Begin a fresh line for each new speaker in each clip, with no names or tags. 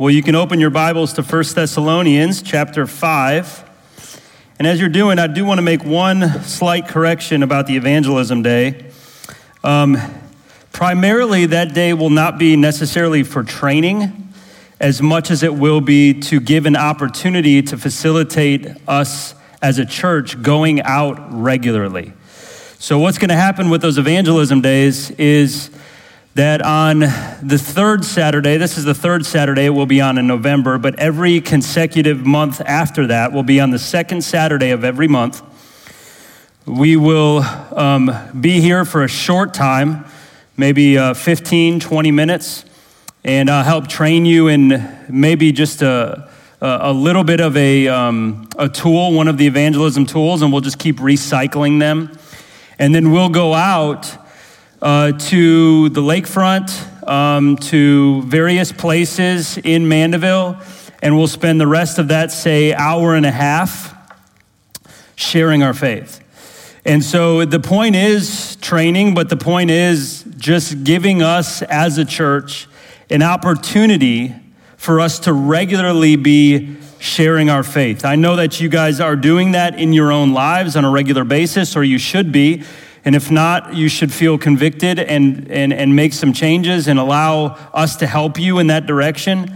Well, you can open your Bibles to 1 Thessalonians chapter 5. And as you're doing, I do want to make one slight correction about the evangelism day. Um, primarily, that day will not be necessarily for training as much as it will be to give an opportunity to facilitate us as a church going out regularly. So, what's going to happen with those evangelism days is that on the third Saturday, this is the third Saturday it will be on in November, but every consecutive month after that will be on the second Saturday of every month. We will um, be here for a short time, maybe uh, 15, 20 minutes, and uh, help train you in maybe just a, a little bit of a, um, a tool, one of the evangelism tools, and we'll just keep recycling them. And then we'll go out uh, to the lakefront, um, to various places in Mandeville, and we'll spend the rest of that, say, hour and a half sharing our faith. And so the point is training, but the point is just giving us as a church an opportunity for us to regularly be sharing our faith. I know that you guys are doing that in your own lives on a regular basis, or you should be. And if not, you should feel convicted and, and, and make some changes and allow us to help you in that direction.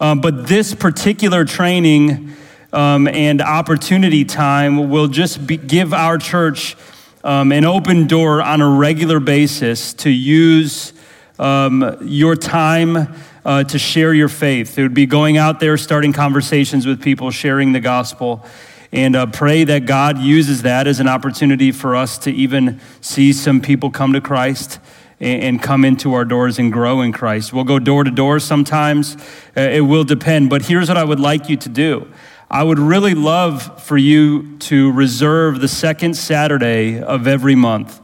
Um, but this particular training um, and opportunity time will just be, give our church um, an open door on a regular basis to use um, your time uh, to share your faith. It would be going out there, starting conversations with people, sharing the gospel and uh, pray that God uses that as an opportunity for us to even see some people come to Christ and, come into our doors and grow in Christ. We'll go door to door sometimes, uh, it will depend. But here's what I would like you to do I would really love for you to reserve the second Saturday of every month.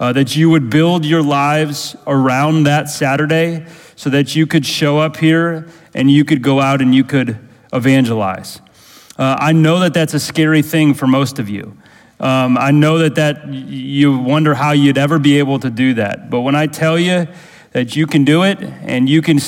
Uh, that you would build your lives around that Saturday so that you could show up here and you could go out and you could evangelize. Uh, I know that that's a scary thing for most of you. Um, I know that, that you wonder how you'd ever be able to do that. But when I tell you that you can do it and you can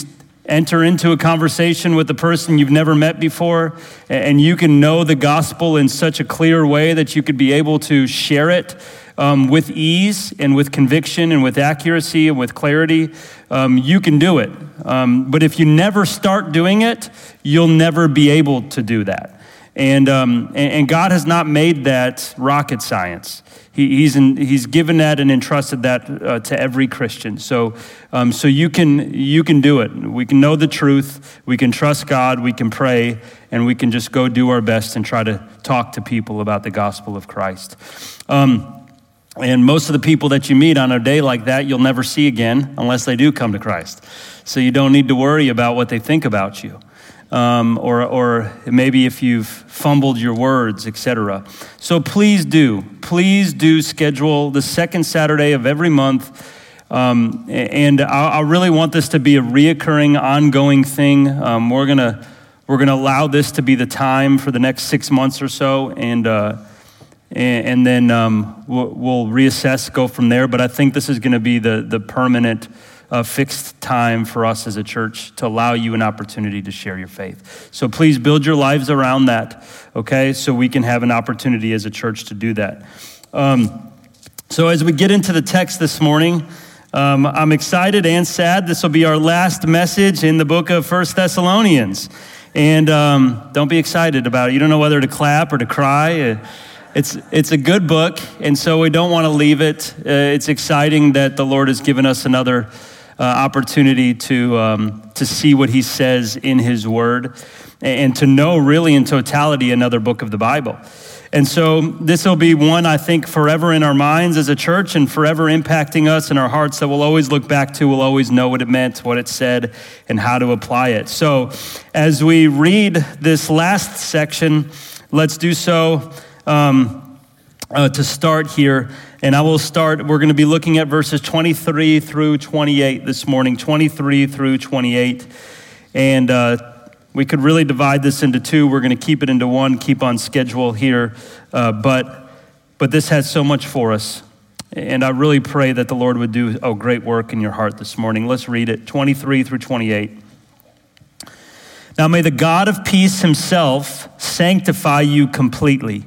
enter into a conversation with a person you've never met before and you can know the gospel in such a clear way that you could be able to share it um, with ease and with conviction and with accuracy and with clarity, um, you can do it. Um, but if you never start doing it, you'll never be able to do that. And, um, and God has not made that rocket science. He, he's, in, he's given that and entrusted that uh, to every Christian. So, um, so you, can, you can do it. We can know the truth. We can trust God. We can pray. And we can just go do our best and try to talk to people about the gospel of Christ. Um, and most of the people that you meet on a day like that, you'll never see again unless they do come to Christ. So you don't need to worry about what they think about you um, or, or maybe if you've fumbled your words, etc. So please do, please do schedule the second Saturday of every month. Um, and I, I, really want this to be a reoccurring, ongoing thing. Um, we're gonna we're gonna allow this to be the time for the next six months or so, and uh, and, then um, we'll, we'll, reassess, go from there. But I think this is going to be the the permanent a fixed time for us as a church to allow you an opportunity to share your faith. So please build your lives around that, okay? So we can have an opportunity as a church to do that. Um, so as we get into the text this morning, um, I'm excited and sad. This will be our last message in the book of First Thessalonians. And um, don't be excited about it. You don't know whether to clap or to cry. It's, it's a good book, and so we don't want to leave it. Uh, it's exciting that the Lord has given us another uh, opportunity to, um, to see what he says in his word and to know really in totality another book of the Bible. And so this will be one, I think, forever in our minds as a church and forever impacting us in our hearts that we'll always look back to. We'll always know what it meant, what it said, and how to apply it. So as we read this last section, let's do so um, uh, to start here and I will start, we're going to be looking at verses 23 through 28 this morning, 23 through 28. And uh, we could really divide this into two. We're going to keep it into one, keep on schedule here. Uh, but, but this has so much for us. And I really pray that the Lord would do a great work in your heart this morning. Let's read it 23 through 28. Now may the God of peace himself sanctify you completely.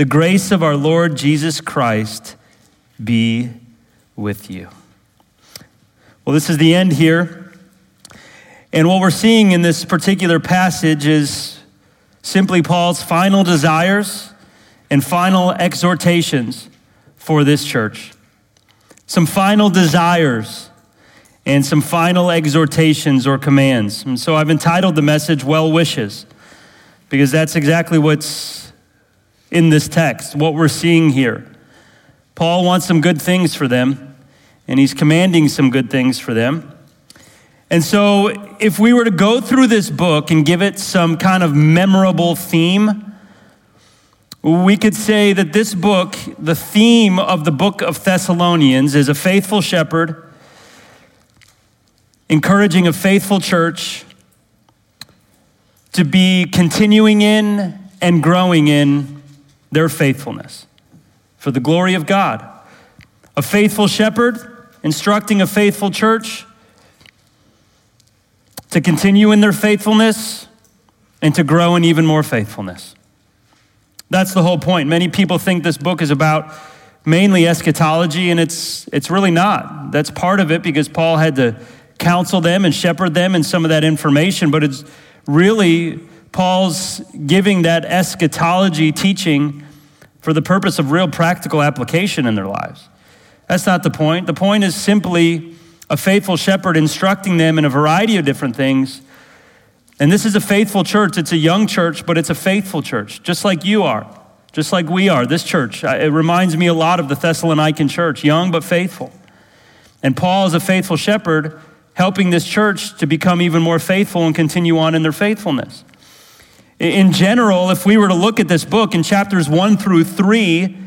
The grace of our Lord Jesus Christ be with you. Well, this is the end here. And what we're seeing in this particular passage is simply Paul's final desires and final exhortations for this church. Some final desires and some final exhortations or commands. And so I've entitled the message Well Wishes because that's exactly what's in this text, what we're seeing here. Paul wants some good things for them, and he's commanding some good things for them. And so, if we were to go through this book and give it some kind of memorable theme, we could say that this book, the theme of the book of Thessalonians, is a faithful shepherd encouraging a faithful church to be continuing in and growing in their faithfulness for the glory of God. A faithful shepherd instructing a faithful church to continue in their faithfulness and to grow in even more faithfulness. That's the whole point. Many people think this book is about mainly eschatology, and it's, it's really not. That's part of it because Paul had to counsel them and shepherd them in some of that information, but it's really Paul's giving that eschatology teaching for the purpose of real practical application in their lives. That's not the point. The point is simply a faithful shepherd instructing them in a variety of different things. And this is a faithful church. It's a young church, but it's a faithful church, just like you are, just like we are. This church, it reminds me a lot of the Thessalonican church, young but faithful. And Paul is a faithful shepherd, helping this church to become even more faithful and continue on in their faithfulness. In general, if we were to look at this book in chapters one through three,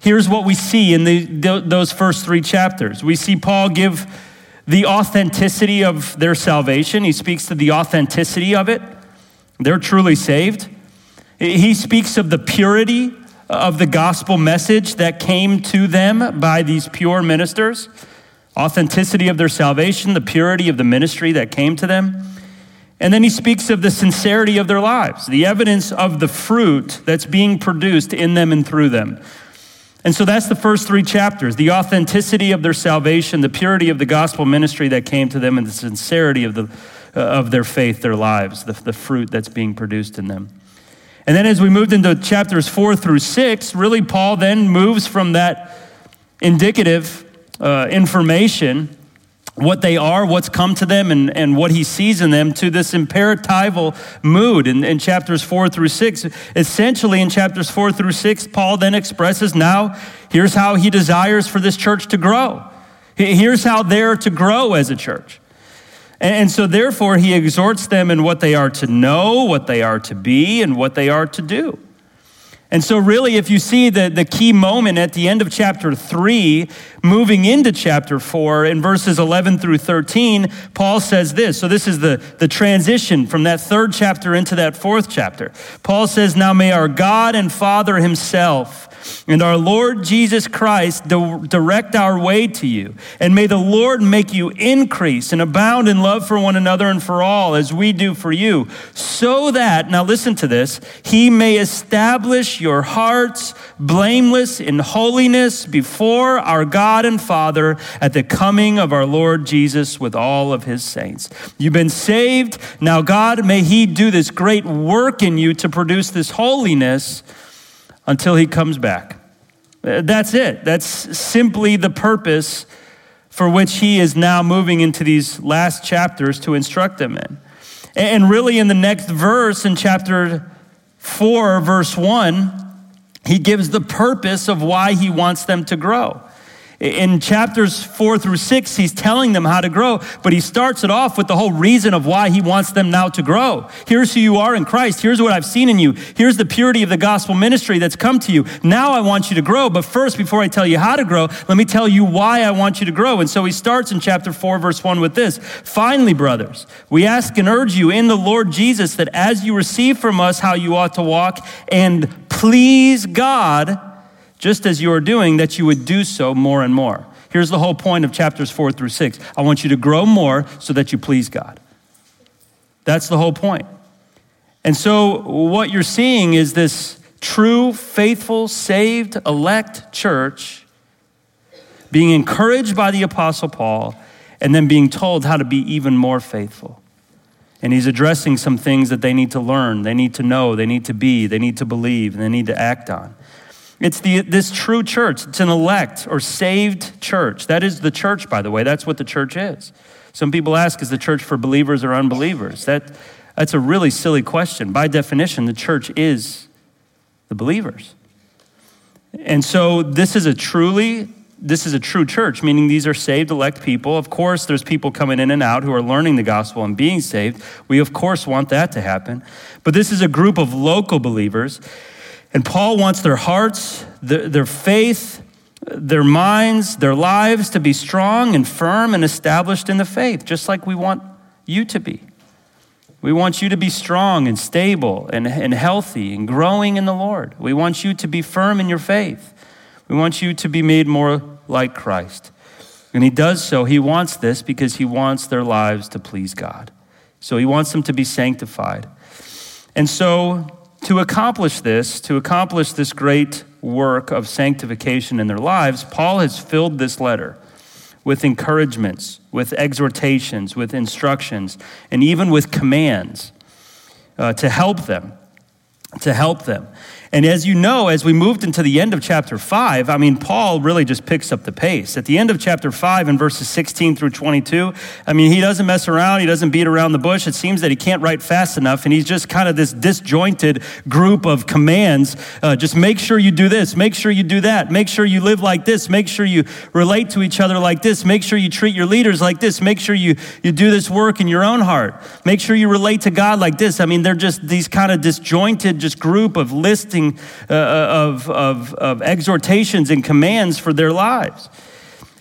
here's what we see in the, those first three chapters. We see Paul give the authenticity of their salvation, he speaks to the authenticity of it. They're truly saved. He speaks of the purity of the gospel message that came to them by these pure ministers, authenticity of their salvation, the purity of the ministry that came to them. And then he speaks of the sincerity of their lives, the evidence of the fruit that's being produced in them and through them. And so that's the first three chapters the authenticity of their salvation, the purity of the gospel ministry that came to them, and the sincerity of, the, uh, of their faith, their lives, the, the fruit that's being produced in them. And then as we moved into chapters four through six, really, Paul then moves from that indicative uh, information what they are, what's come to them, and, and what he sees in them to this imperatival mood in, in chapters four through six. Essentially, in chapters four through six, Paul then expresses now, here's how he desires for this church to grow. Here's how they're to grow as a church. And, and so, therefore, he exhorts them in what they are to know, what they are to be, and what they are to do. And so, really, if you see the, the key moment at the end of chapter 3, moving into chapter 4, in verses 11 through 13, Paul says this. So, this is the, the transition from that third chapter into that fourth chapter. Paul says, Now may our God and Father Himself and our Lord Jesus Christ direct our way to you. And may the Lord make you increase and abound in love for one another and for all, as we do for you, so that, now listen to this, He may establish your hearts blameless in holiness before our God and Father at the coming of our Lord Jesus with all of His saints. You've been saved. Now, God, may He do this great work in you to produce this holiness until he comes back. Uh, that's it. That's simply the purpose for which he is now moving into these last chapters to instruct them in. And really, in the next verse, in chapter 4, verse 1, he gives the purpose of why he wants them to grow. In chapters four through six, he's telling them how to grow, but he starts it off with the whole reason of why he wants them now to grow. Here's who you are in Christ. Here's what I've seen in you. Here's the purity of the gospel ministry that's come to you. Now I want you to grow. But first, before I tell you how to grow, let me tell you why I want you to grow. And so he starts in chapter four, verse one with this Finally, brothers, we ask and urge you in the Lord Jesus that as you receive from us how you ought to walk and please God, just as you are doing, that you would do so more and more. Here's the whole point of chapters four through six I want you to grow more so that you please God. That's the whole point. And so, what you're seeing is this true, faithful, saved, elect church being encouraged by the Apostle Paul and then being told how to be even more faithful. And he's addressing some things that they need to learn, they need to know, they need to be, they need to believe, and they need to act on. It's the, this true church. It's an elect or saved church. That is the church, by the way. That's what the church is. Some people ask, is the church for believers or unbelievers? That, that's a really silly question. By definition, the church is the believers. And so this is a truly this is a true church, meaning these are saved, elect people. Of course, there's people coming in and out who are learning the gospel and being saved. We, of course, want that to happen. But this is a group of local believers. And Paul wants their hearts, their, their faith, their minds, their lives to be strong and firm and established in the faith, just like we want you to be. We want you to be strong and stable and, and healthy and growing in the Lord. We want you to be firm in your faith. We want you to be made more like Christ. And he does so. He wants this because he wants their lives to please God. So he wants them to be sanctified. And so, to accomplish this, to accomplish this great work of sanctification in their lives, Paul has filled this letter with encouragements, with exhortations, with instructions, and even with commands uh, to help them. To help them. And as you know, as we moved into the end of chapter 5, I mean, Paul really just picks up the pace. At the end of chapter 5, in verses 16 through 22, I mean, he doesn't mess around, he doesn't beat around the bush. It seems that he can't write fast enough, and he's just kind of this disjointed group of commands. Uh, just make sure you do this, make sure you do that, make sure you live like this, make sure you relate to each other like this, make sure you treat your leaders like this, make sure you, you do this work in your own heart, make sure you relate to God like this. I mean, they're just these kind of disjointed, just group of lists listing uh, of, of, of exhortations and commands for their lives.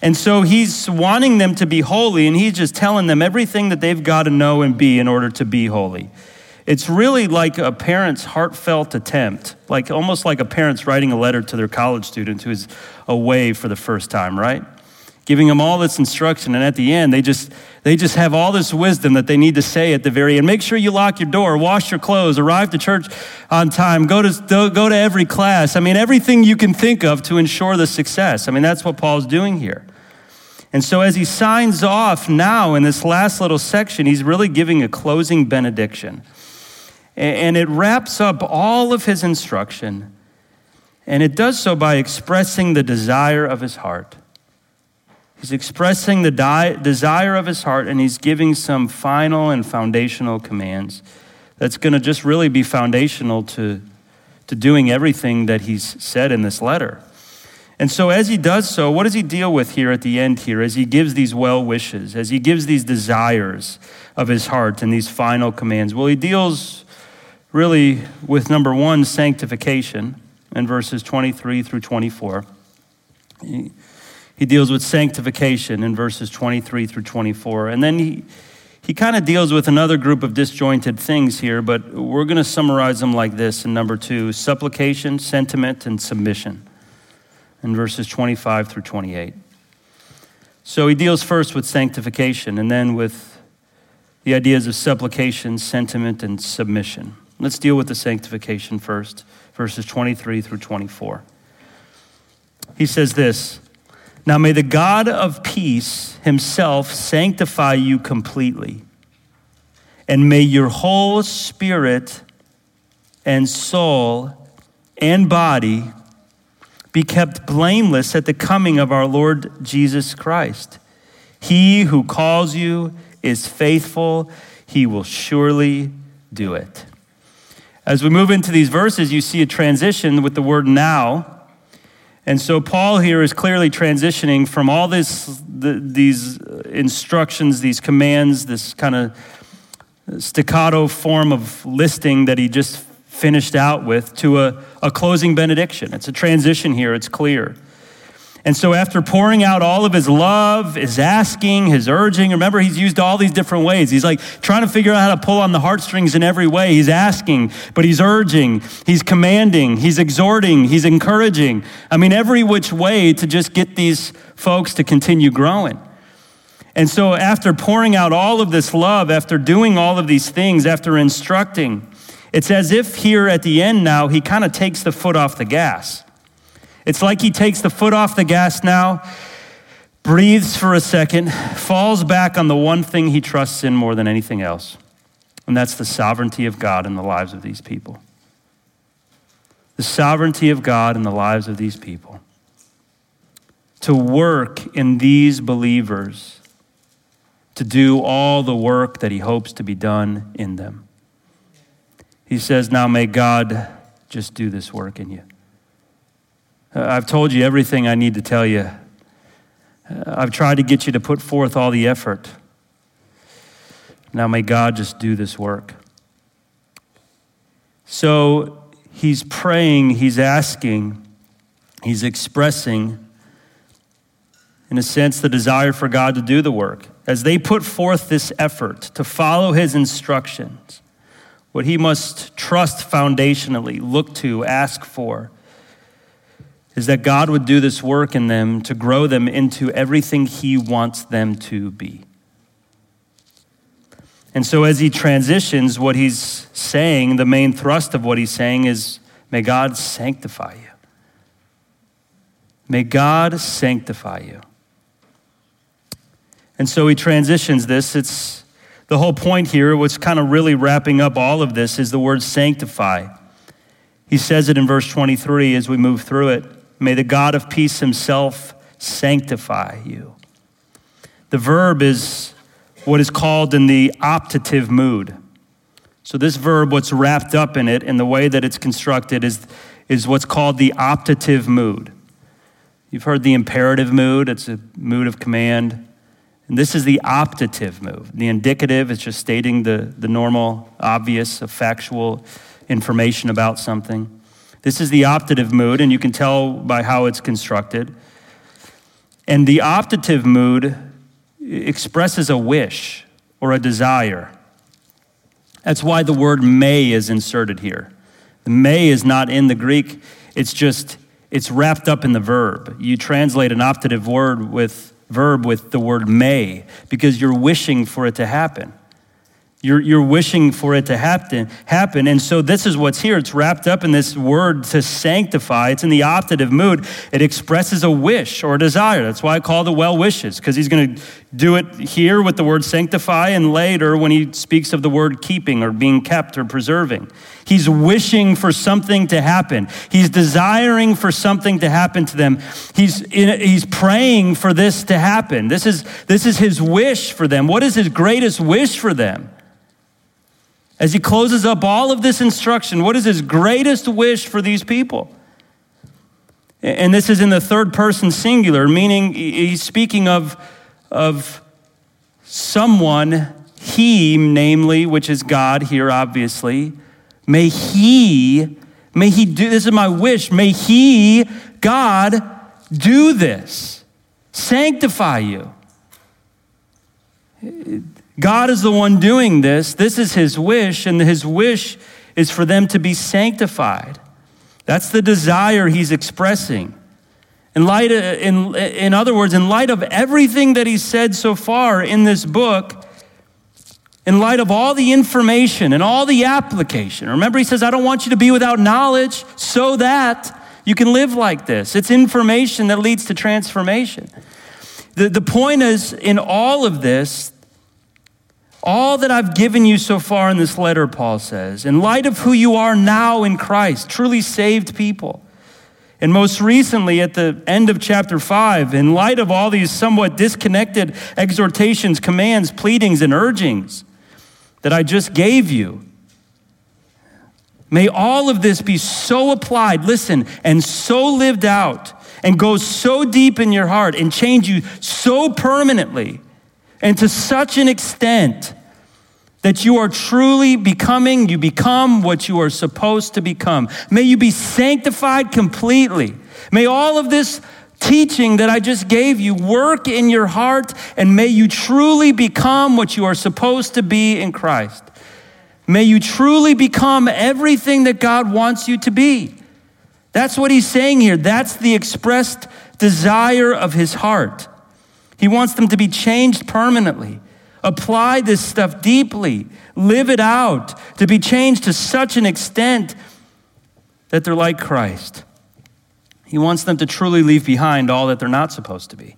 And so he's wanting them to be holy, and he's just telling them everything that they've got to know and be in order to be holy. It's really like a parent's heartfelt attempt, like almost like a parent's writing a letter to their college student who's away for the first time, right? Giving them all this instruction, and at the end, they just they just have all this wisdom that they need to say at the very end. Make sure you lock your door, wash your clothes, arrive to church on time, go to, go to every class. I mean, everything you can think of to ensure the success. I mean, that's what Paul's doing here. And so, as he signs off now in this last little section, he's really giving a closing benediction. And it wraps up all of his instruction. And it does so by expressing the desire of his heart. He's expressing the di- desire of his heart and he's giving some final and foundational commands that's going to just really be foundational to, to doing everything that he's said in this letter. And so, as he does so, what does he deal with here at the end here as he gives these well wishes, as he gives these desires of his heart and these final commands? Well, he deals really with number one, sanctification in verses 23 through 24. He, he deals with sanctification in verses 23 through 24. And then he, he kind of deals with another group of disjointed things here, but we're going to summarize them like this in number two supplication, sentiment, and submission in verses 25 through 28. So he deals first with sanctification and then with the ideas of supplication, sentiment, and submission. Let's deal with the sanctification first, verses 23 through 24. He says this. Now may the God of peace himself sanctify you completely, and may your whole spirit and soul and body be kept blameless at the coming of our Lord Jesus Christ. He who calls you is faithful, he will surely do it. As we move into these verses, you see a transition with the word now And so Paul here is clearly transitioning from all this, the, these instructions, these commands, this kind of staccato form of listing that he just finished out with to a, a closing benediction. It's a transition here, it's clear. And so, after pouring out all of his love, his asking, his urging, remember, he's used all these different ways. He's like trying to figure out how to pull on the heartstrings in every way. He's asking, but he's urging, he's commanding, he's exhorting, he's encouraging. I mean, every which way to just get these folks to continue growing. And so, after pouring out all of this love, after doing all of these things, after instructing, it's as if here at the end now, he kind of takes the foot off the gas. It's like he takes the foot off the gas now, breathes for a second, falls back on the one thing he trusts in more than anything else, and that's the sovereignty of God in the lives of these people. The sovereignty of God in the lives of these people. To work in these believers, to do all the work that he hopes to be done in them. He says, Now may God just do this work in you. Uh, I've told you everything I need to tell you. Uh, I've tried to get you to put forth all the effort. Now may God just do this work. So he's praying, he's asking, he's expressing, in a sense, the desire for God to do the work. As they put forth this effort to follow his instructions, what he must trust foundationally, look to, ask for, is that God would do this work in them to grow them into everything He wants them to be. And so, as he transitions, what he's saying, the main thrust of what he's saying is, May God sanctify you. May God sanctify you. And so he transitions this. It's the whole point here, what's kind of really wrapping up all of this, is the word sanctify. He says it in verse 23 as we move through it. May the God of peace himself sanctify you. The verb is what is called in the optative mood. So, this verb, what's wrapped up in it and the way that it's constructed, is, is what's called the optative mood. You've heard the imperative mood, it's a mood of command. And this is the optative mood. The indicative is just stating the, the normal, obvious, factual information about something. This is the optative mood, and you can tell by how it's constructed. And the optative mood expresses a wish or a desire. That's why the word may is inserted here. The may is not in the Greek, it's just, it's wrapped up in the verb. You translate an optative word with verb with the word may because you're wishing for it to happen. You're, you're wishing for it to happen, happen. And so this is what's here. It's wrapped up in this word to sanctify. It's in the optative mood. It expresses a wish or a desire. That's why I call the well wishes, because he's going to do it here with the word sanctify and later when he speaks of the word keeping or being kept or preserving. He's wishing for something to happen. He's desiring for something to happen to them. He's, in, he's praying for this to happen. This is, this is his wish for them. What is his greatest wish for them? As he closes up all of this instruction, what is his greatest wish for these people? And this is in the third person singular, meaning he's speaking of, of someone, he, namely, which is God here, obviously. May he, may he do, this is my wish, may he, God, do this, sanctify you. God is the one doing this. This is his wish, and his wish is for them to be sanctified. That's the desire he's expressing. In, light of, in, in other words, in light of everything that he's said so far in this book, in light of all the information and all the application, remember, he says, I don't want you to be without knowledge so that you can live like this. It's information that leads to transformation. The, the point is, in all of this, all that I've given you so far in this letter, Paul says, in light of who you are now in Christ, truly saved people. And most recently, at the end of chapter 5, in light of all these somewhat disconnected exhortations, commands, pleadings, and urgings that I just gave you, may all of this be so applied, listen, and so lived out and go so deep in your heart and change you so permanently and to such an extent that you are truly becoming, you become what you are supposed to become. May you be sanctified completely. May all of this teaching that I just gave you work in your heart, and may you truly become what you are supposed to be in Christ. May you truly become everything that God wants you to be. That's what he's saying here. That's the expressed desire of his heart. He wants them to be changed permanently. Apply this stuff deeply, live it out, to be changed to such an extent that they're like Christ. He wants them to truly leave behind all that they're not supposed to be.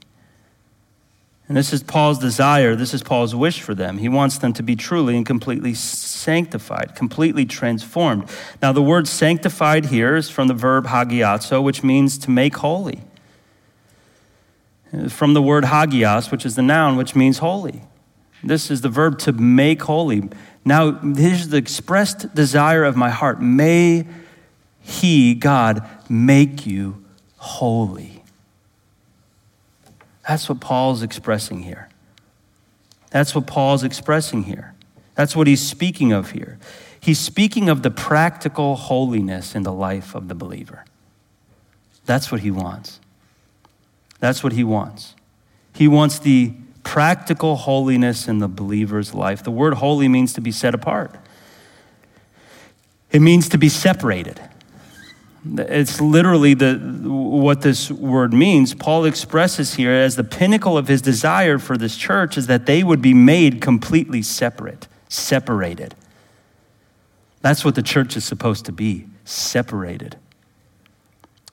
And this is Paul's desire, this is Paul's wish for them. He wants them to be truly and completely sanctified, completely transformed. Now, the word sanctified here is from the verb hagiazo, which means to make holy. From the word hagios, which is the noun, which means holy. This is the verb to make holy. Now, here's the expressed desire of my heart. May He, God, make you holy. That's what Paul's expressing here. That's what Paul's expressing here. That's what he's speaking of here. He's speaking of the practical holiness in the life of the believer. That's what he wants. That's what he wants. He wants the practical holiness in the believer's life. The word holy means to be set apart, it means to be separated. It's literally the, what this word means. Paul expresses here as the pinnacle of his desire for this church is that they would be made completely separate, separated. That's what the church is supposed to be separated.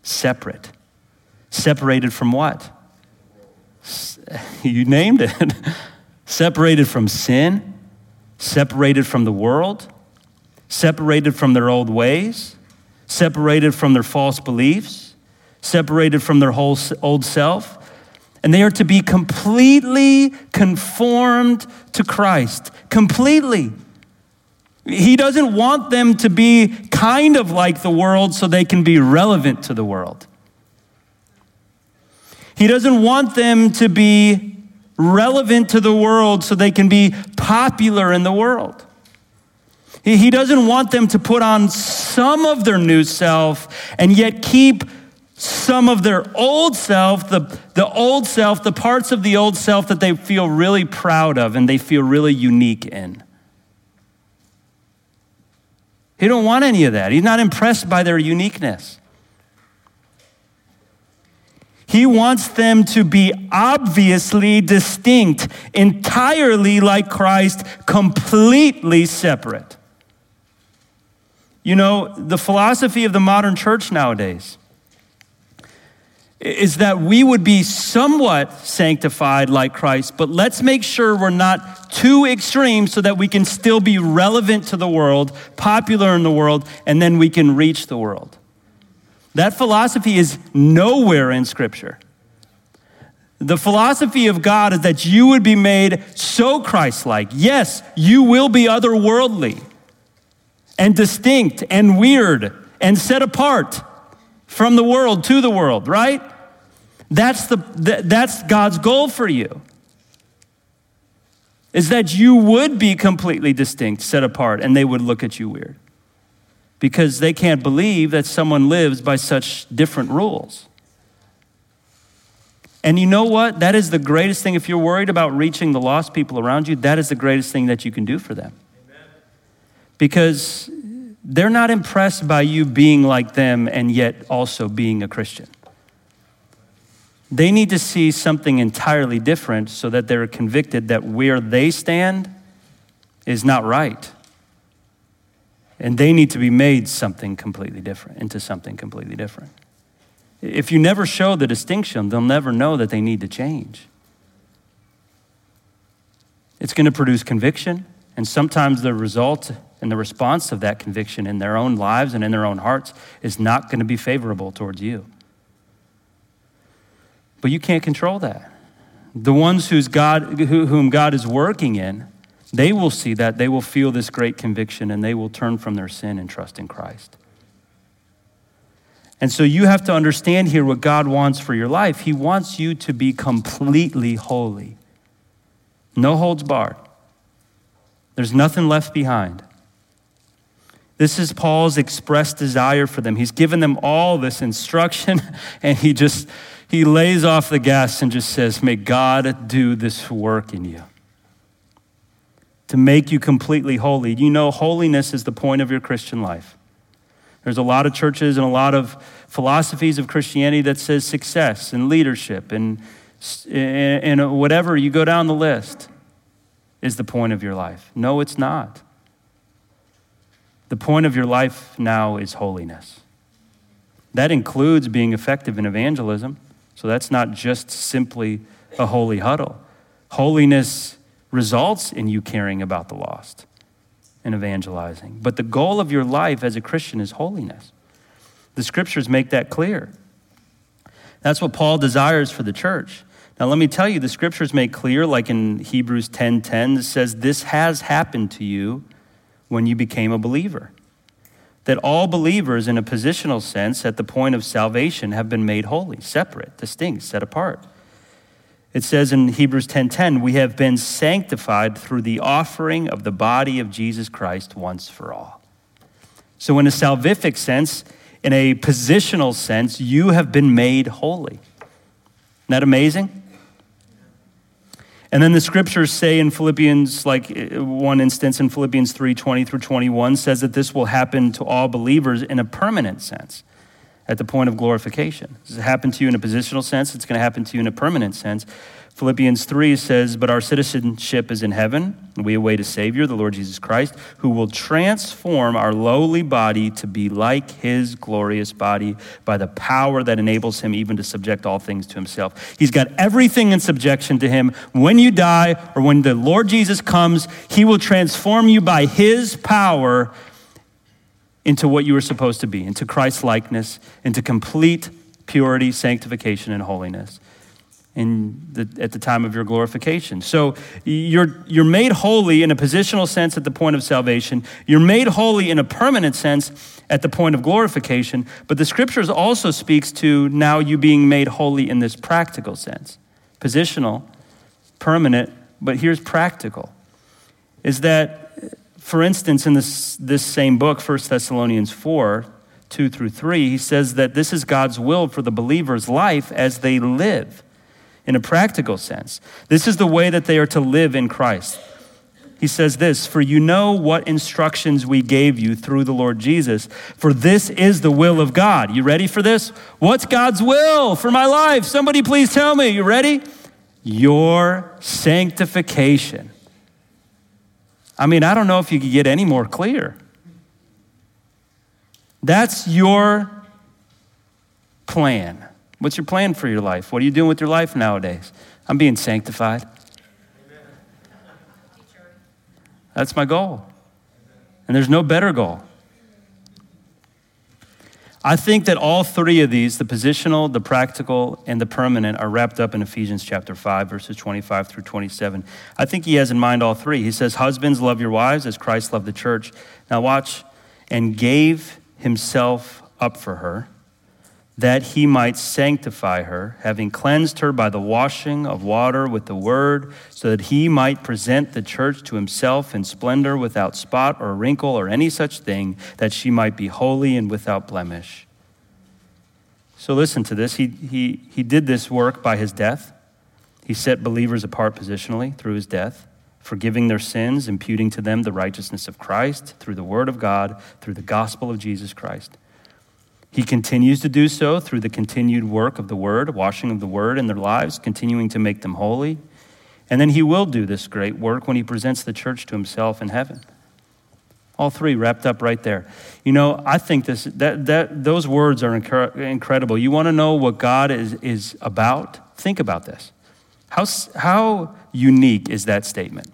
Separate. Separated from what? you named it. separated from sin, separated from the world, separated from their old ways, separated from their false beliefs, separated from their whole old self. And they are to be completely conformed to Christ. Completely. He doesn't want them to be kind of like the world so they can be relevant to the world. He doesn't want them to be relevant to the world so they can be popular in the world. He doesn't want them to put on some of their new self and yet keep some of their old self, the, the old self, the parts of the old self that they feel really proud of and they feel really unique in. He don't want any of that. He's not impressed by their uniqueness. He wants them to be obviously distinct, entirely like Christ, completely separate. You know, the philosophy of the modern church nowadays is that we would be somewhat sanctified like Christ, but let's make sure we're not too extreme so that we can still be relevant to the world, popular in the world, and then we can reach the world. That philosophy is nowhere in Scripture. The philosophy of God is that you would be made so Christ like. Yes, you will be otherworldly and distinct and weird and set apart from the world to the world, right? That's, the, that's God's goal for you. Is that you would be completely distinct, set apart, and they would look at you weird because they can't believe that someone lives by such different rules. And you know what? That is the greatest thing. If you're worried about reaching the lost people around you, that is the greatest thing that you can do for them. Amen. Because they're not impressed by you being like them and yet also being a Christian. They need to see something entirely different so that they're convicted that where they stand is not right. And they need to be made something completely different, into something completely different. If you never show the distinction, they'll never know that they need to change. It's going to produce conviction, and sometimes the result and the response of that conviction in their own lives and in their own hearts is not going to be favorable towards you. But you can't control that. The ones whose God, whom God is working in, they will see that, they will feel this great conviction, and they will turn from their sin and trust in Christ. And so you have to understand here what God wants for your life. He wants you to be completely holy, no holds barred. There's nothing left behind. This is Paul's expressed desire for them. He's given them all this instruction, and he just he lays off the gas and just says, May God do this work in you. To make you completely holy. You know, holiness is the point of your Christian life. There's a lot of churches and a lot of philosophies of Christianity that says success and leadership and, and whatever you go down the list is the point of your life. No, it's not. The point of your life now is holiness. That includes being effective in evangelism. So that's not just simply a holy huddle. Holiness results in you caring about the lost and evangelizing. But the goal of your life as a Christian is holiness. The scriptures make that clear. That's what Paul desires for the church. Now let me tell you the scriptures make clear like in Hebrews 10:10 it says this has happened to you when you became a believer. That all believers in a positional sense at the point of salvation have been made holy, separate, distinct, set apart. It says in Hebrews 10:10, "We have been sanctified through the offering of the body of Jesus Christ once for all." So in a salvific sense, in a positional sense, you have been made holy. Isn't that amazing? And then the scriptures say in Philippians, like uh, one instance in Philippians 3 20 through 21, says that this will happen to all believers in a permanent sense at the point of glorification. Does it happen to you in a positional sense? It's going to happen to you in a permanent sense. Philippians 3 says, But our citizenship is in heaven, and we await a Savior, the Lord Jesus Christ, who will transform our lowly body to be like his glorious body by the power that enables him even to subject all things to himself. He's got everything in subjection to him. When you die or when the Lord Jesus comes, he will transform you by his power into what you were supposed to be, into Christ's likeness, into complete purity, sanctification, and holiness in the, at the time of your glorification. So you're, you're made holy in a positional sense at the point of salvation. You're made holy in a permanent sense at the point of glorification. But the scriptures also speaks to now you being made holy in this practical sense. Positional, permanent, but here's practical. Is that for instance, in this, this same book, 1 Thessalonians 4, 2 through 3, he says that this is God's will for the believer's life as they live in a practical sense. This is the way that they are to live in Christ. He says this For you know what instructions we gave you through the Lord Jesus, for this is the will of God. You ready for this? What's God's will for my life? Somebody please tell me. You ready? Your sanctification I mean, I don't know if you could get any more clear. That's your plan. What's your plan for your life? What are you doing with your life nowadays? I'm being sanctified. That's my goal. And there's no better goal. I think that all three of these, the positional, the practical, and the permanent, are wrapped up in Ephesians chapter 5, verses 25 through 27. I think he has in mind all three. He says, Husbands, love your wives as Christ loved the church. Now, watch, and gave himself up for her that he might sanctify her, having cleansed her by the washing of water with the word, so that he might present the church to himself in splendor, without spot or wrinkle or any such thing, that she might be holy and without blemish. So listen to this. He, he, he did this work by his death. He set believers apart positionally through his death, forgiving their sins, imputing to them the righteousness of Christ through the word of God, through the gospel of Jesus Christ. He continues to do so through the continued work of the Word, washing of the Word in their lives, continuing to make them holy. And then He will do this great work when He presents the church to Himself in heaven. All three wrapped up right there. You know, I think this, that, that, those words are incredible. You want to know what God is, is about? Think about this. How, how unique is that statement?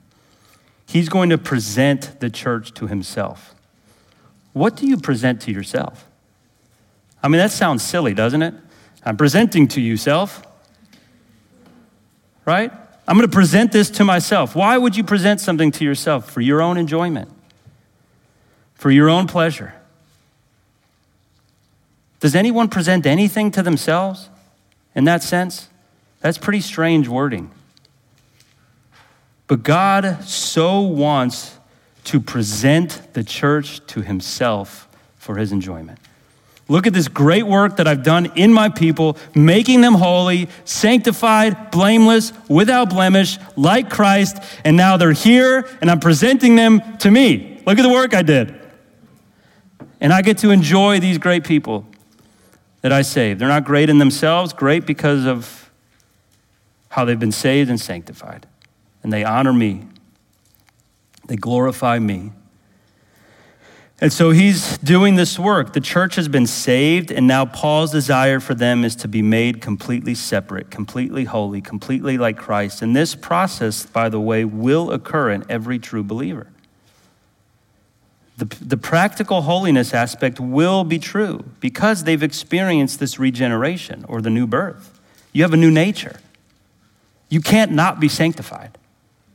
He's going to present the church to Himself. What do you present to yourself? I mean, that sounds silly, doesn't it? I'm presenting to you, self. Right? I'm going to present this to myself. Why would you present something to yourself? For your own enjoyment, for your own pleasure. Does anyone present anything to themselves in that sense? That's pretty strange wording. But God so wants to present the church to himself for his enjoyment. Look at this great work that I've done in my people, making them holy, sanctified, blameless, without blemish, like Christ, and now they're here and I'm presenting them to me. Look at the work I did. And I get to enjoy these great people that I saved. They're not great in themselves, great because of how they've been saved and sanctified. And they honor me, they glorify me. And so he's doing this work. The church has been saved, and now Paul's desire for them is to be made completely separate, completely holy, completely like Christ. And this process, by the way, will occur in every true believer. The, the practical holiness aspect will be true because they've experienced this regeneration or the new birth. You have a new nature. You can't not be sanctified.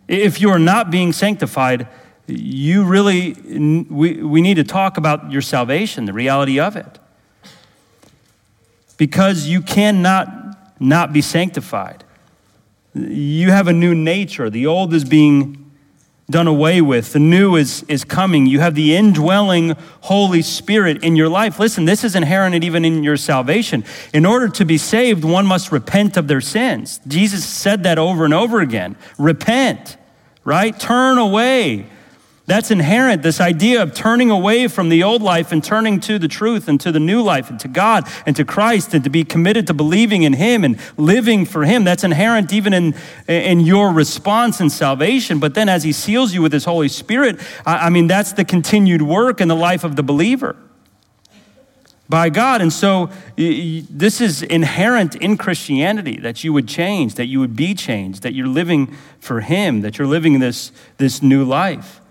If you are not being sanctified, you really, we, we need to talk about your salvation, the reality of it. Because you cannot not be sanctified. You have a new nature. The old is being done away with. The new is, is coming. You have the indwelling Holy Spirit in your life. Listen, this is inherent even in your salvation. In order to be saved, one must repent of their sins. Jesus said that over and over again. Repent, right? Turn away that's inherent, this idea of turning away from the old life and turning to the truth and to the new life and to God and to Christ and to be committed to believing in Him and living for Him. That's inherent even in, in your response and salvation. But then as He seals you with His Holy Spirit, I, I mean, that's the continued work in the life of the believer by God. And so this is inherent in Christianity that you would change, that you would be changed, that you're living for Him, that you're living this, this new life.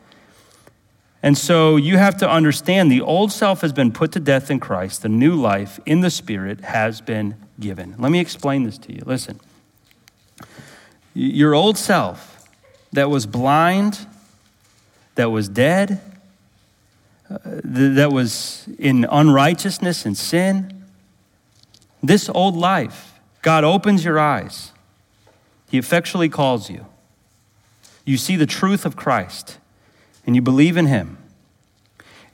And so you have to understand the old self has been put to death in Christ, the new life in the Spirit has been given. Let me explain this to you. Listen. Your old self that was blind, that was dead, uh, that was in unrighteousness and sin, this old life, God opens your eyes. He effectually calls you. You see the truth of Christ and you believe in him.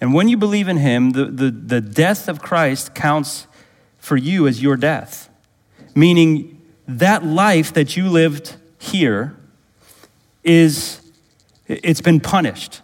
And when you believe in him, the, the, the death of Christ counts for you as your death, meaning that life that you lived here is it's been punished.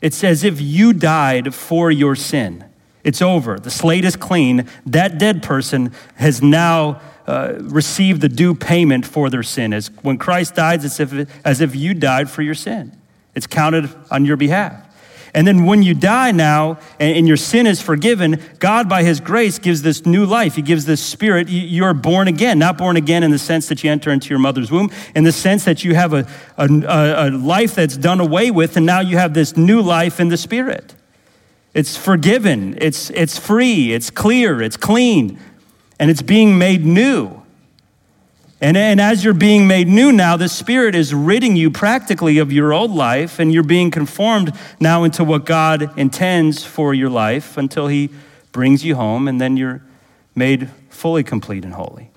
It's as if you died for your sin. It's over. The slate is clean. That dead person has now uh, received the due payment for their sin. As when Christ died, it's as if, as if you died for your sin. It's counted on your behalf. And then when you die now and, your sin is forgiven, God, by His grace, gives this new life. He gives this spirit. You're born again, not born again in the sense that you enter into your mother's womb, in the sense that you have a, a, a life that's done away with, and now you have this new life in the spirit. It's forgiven, it's, it's free, it's clear, it's clean, and it's being made new. And, and as you're being made new now, the Spirit is ridding you practically of your old life, and you're being conformed now into what God intends for your life until He brings you home, and then you're made fully complete and holy.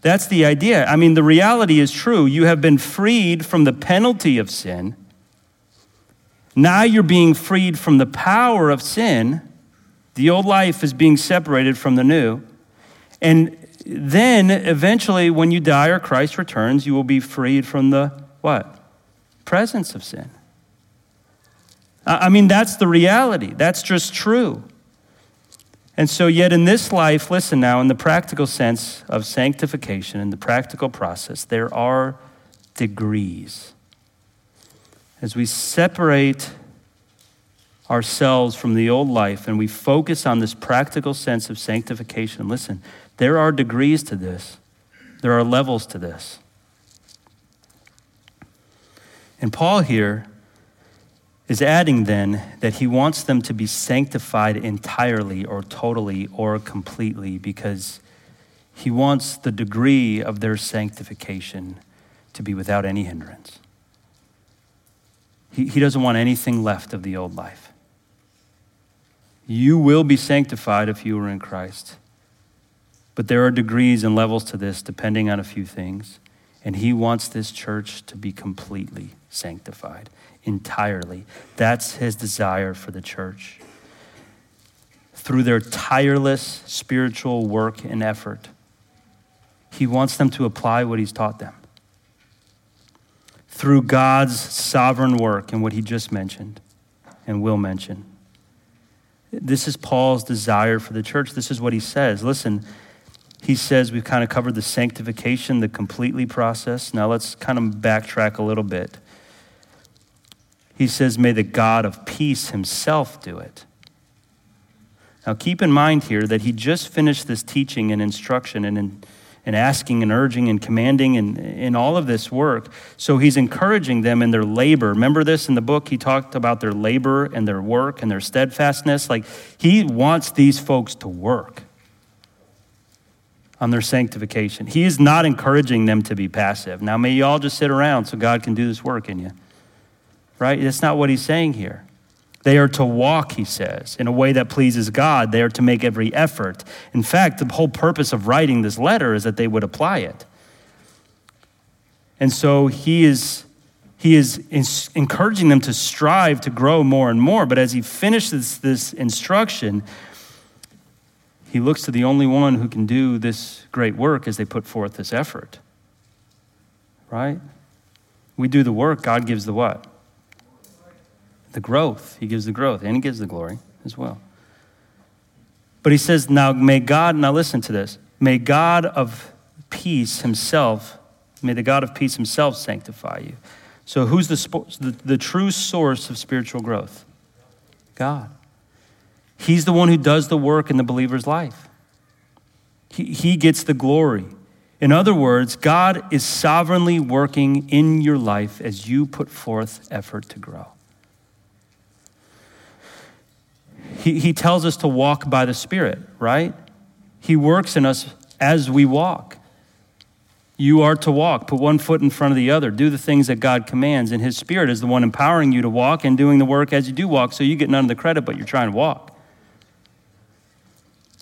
That's the idea. I mean, the reality is true. You have been freed from the penalty of sin. Now you're being freed from the power of sin. The old life is being separated from the new. And then eventually, when you die or Christ returns, you will be freed from the what? Presence of sin. I mean, that's the reality. That's just true. And so, yet in this life, listen now, in the practical sense of sanctification, in the practical process, there are degrees. As we separate ourselves from the old life and we focus on this practical sense of sanctification, listen, there are degrees to this, there are levels to this. And Paul here is adding then that he wants them to be sanctified entirely or totally or completely because he wants the degree of their sanctification to be without any hindrance. He, he doesn't want anything left of the old life. You will be sanctified if you are in Christ. But there are degrees and levels to this depending on a few things. And he wants this church to be completely sanctified, entirely. That's his desire for the church. Through their tireless spiritual work and effort, he wants them to apply what he's taught them. Through God's sovereign work and what he just mentioned and will mention. This is Paul's desire for the church. This is what he says. Listen, he says we've kind of covered the sanctification, the completely process. Now let's kind of backtrack a little bit. He says, May the God of peace himself do it. Now keep in mind here that he just finished this teaching and instruction and, and, and asking and urging and commanding and in all of this work. So he's encouraging them in their labor. Remember this in the book? He talked about their labor and their work and their steadfastness. Like he wants these folks to work on their sanctification. He is not encouraging them to be passive. Now, may you all just sit around so God can do this work in you. Right? That's not what he's saying here. They are to walk, he says, in a way that pleases God. They are to make every effort. In fact, the whole purpose of writing this letter is that they would apply it. And so he is, he is encouraging them to strive to grow more and more. But as he finishes this instruction, he looks to the only one who can do this great work as they put forth this effort. Right? We do the work, God gives the what? The growth. He gives the growth, and He gives the glory as well. But He says, now may God, now listen to this, may God of peace Himself, may the God of peace Himself sanctify you. So, who's the, the, the true source of spiritual growth? God. He's the one who does the work in the believer's life. He, he gets the glory. In other words, God is sovereignly working in your life as you put forth effort to grow. He, he tells us to walk by the Spirit, right? He works in us as we walk. You are to walk. Put one foot in front of the other. Do the things that God commands. And His Spirit is the one empowering you to walk and doing the work as you do walk. So you get none of the credit, but you're trying to walk.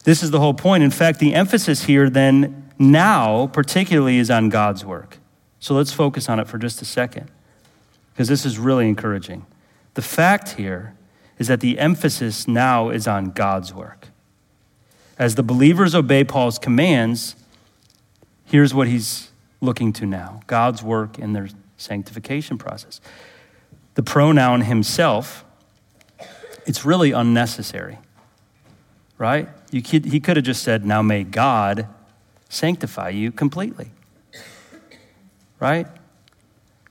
This is the whole point. In fact, the emphasis here then, now, particularly, is on God's work. So let's focus on it for just a second, because this is really encouraging. The fact here is that the emphasis now is on God's work. As the believers obey Paul's commands, here's what he's looking to now God's work in their sanctification process. The pronoun himself, it's really unnecessary right? Could, he could have just said, Now may God sanctify you completely, right?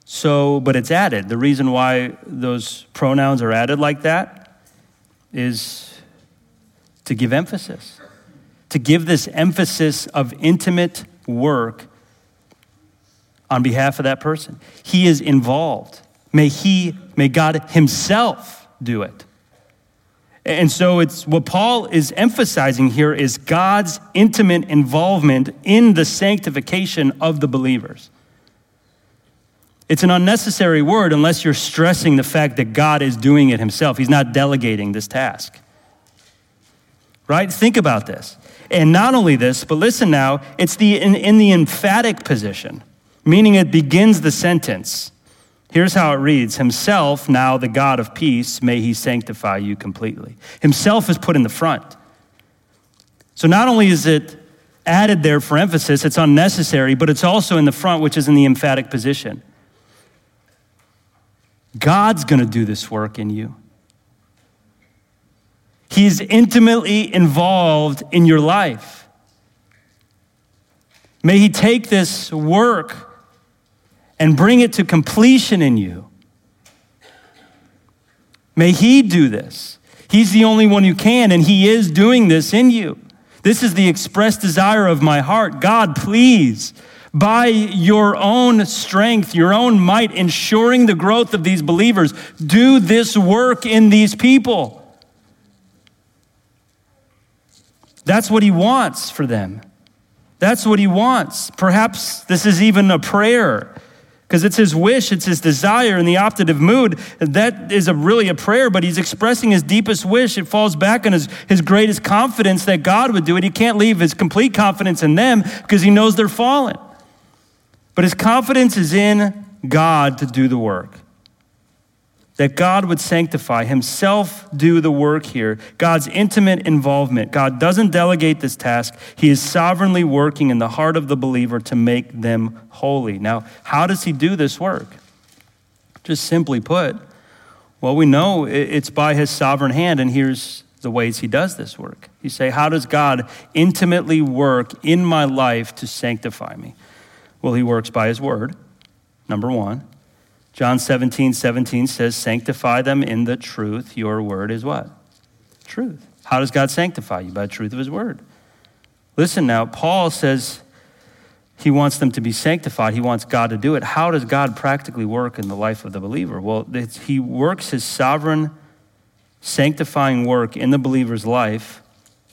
So, but it's added. The reason why those pronouns are added like that is to give emphasis, to give this emphasis of intimate work on behalf of that person. He is involved. May he, may God himself do it. And so it's what Paul is emphasizing here is God's intimate involvement in the sanctification of the believers. It's an unnecessary word unless you're stressing the fact that God is doing it himself. He's not delegating this task. Right? Think about this. And not only this, but listen now, it's the in, in the emphatic position, meaning it begins the sentence. Here's how it reads Himself, now the God of peace, may He sanctify you completely. Himself is put in the front. So not only is it added there for emphasis, it's unnecessary, but it's also in the front, which is in the emphatic position. God's going to do this work in you. He's intimately involved in your life. May He take this work and bring it to completion in you. May He do this. He's the only one who can, and He is doing this in you. This is the express desire of my heart. God, please, by your own strength, your own might, ensuring the growth of these believers, do this work in these people. That's what He wants for them. That's what He wants. Perhaps this is even a prayer because it's his wish, it's his desire in the optative mood. That is a, really a prayer, but he's expressing his deepest wish. It falls back on his, his greatest confidence that God would do it. He can't leave his complete confidence in them because he knows they're fallen. But his confidence is in God to do the work that God would sanctify, Himself do the work here. God's intimate involvement. God doesn't delegate this task, He is sovereignly working in the heart of the believer to make them holy. Now, how does He do this work? Just simply put, well, we know it's by His sovereign hand, and here's the ways He does this work. You say, How does God intimately work in my life to sanctify me? Well, He works by His word, number one. John 17, 17 says, Sanctify them in the truth. Your word is what? Truth. How does God sanctify you? By the truth of his word. Listen now, Paul says he wants them to be sanctified. He wants God to do it. How does God practically work in the life of the believer? Well, he works his sovereign, sanctifying work in the believer's life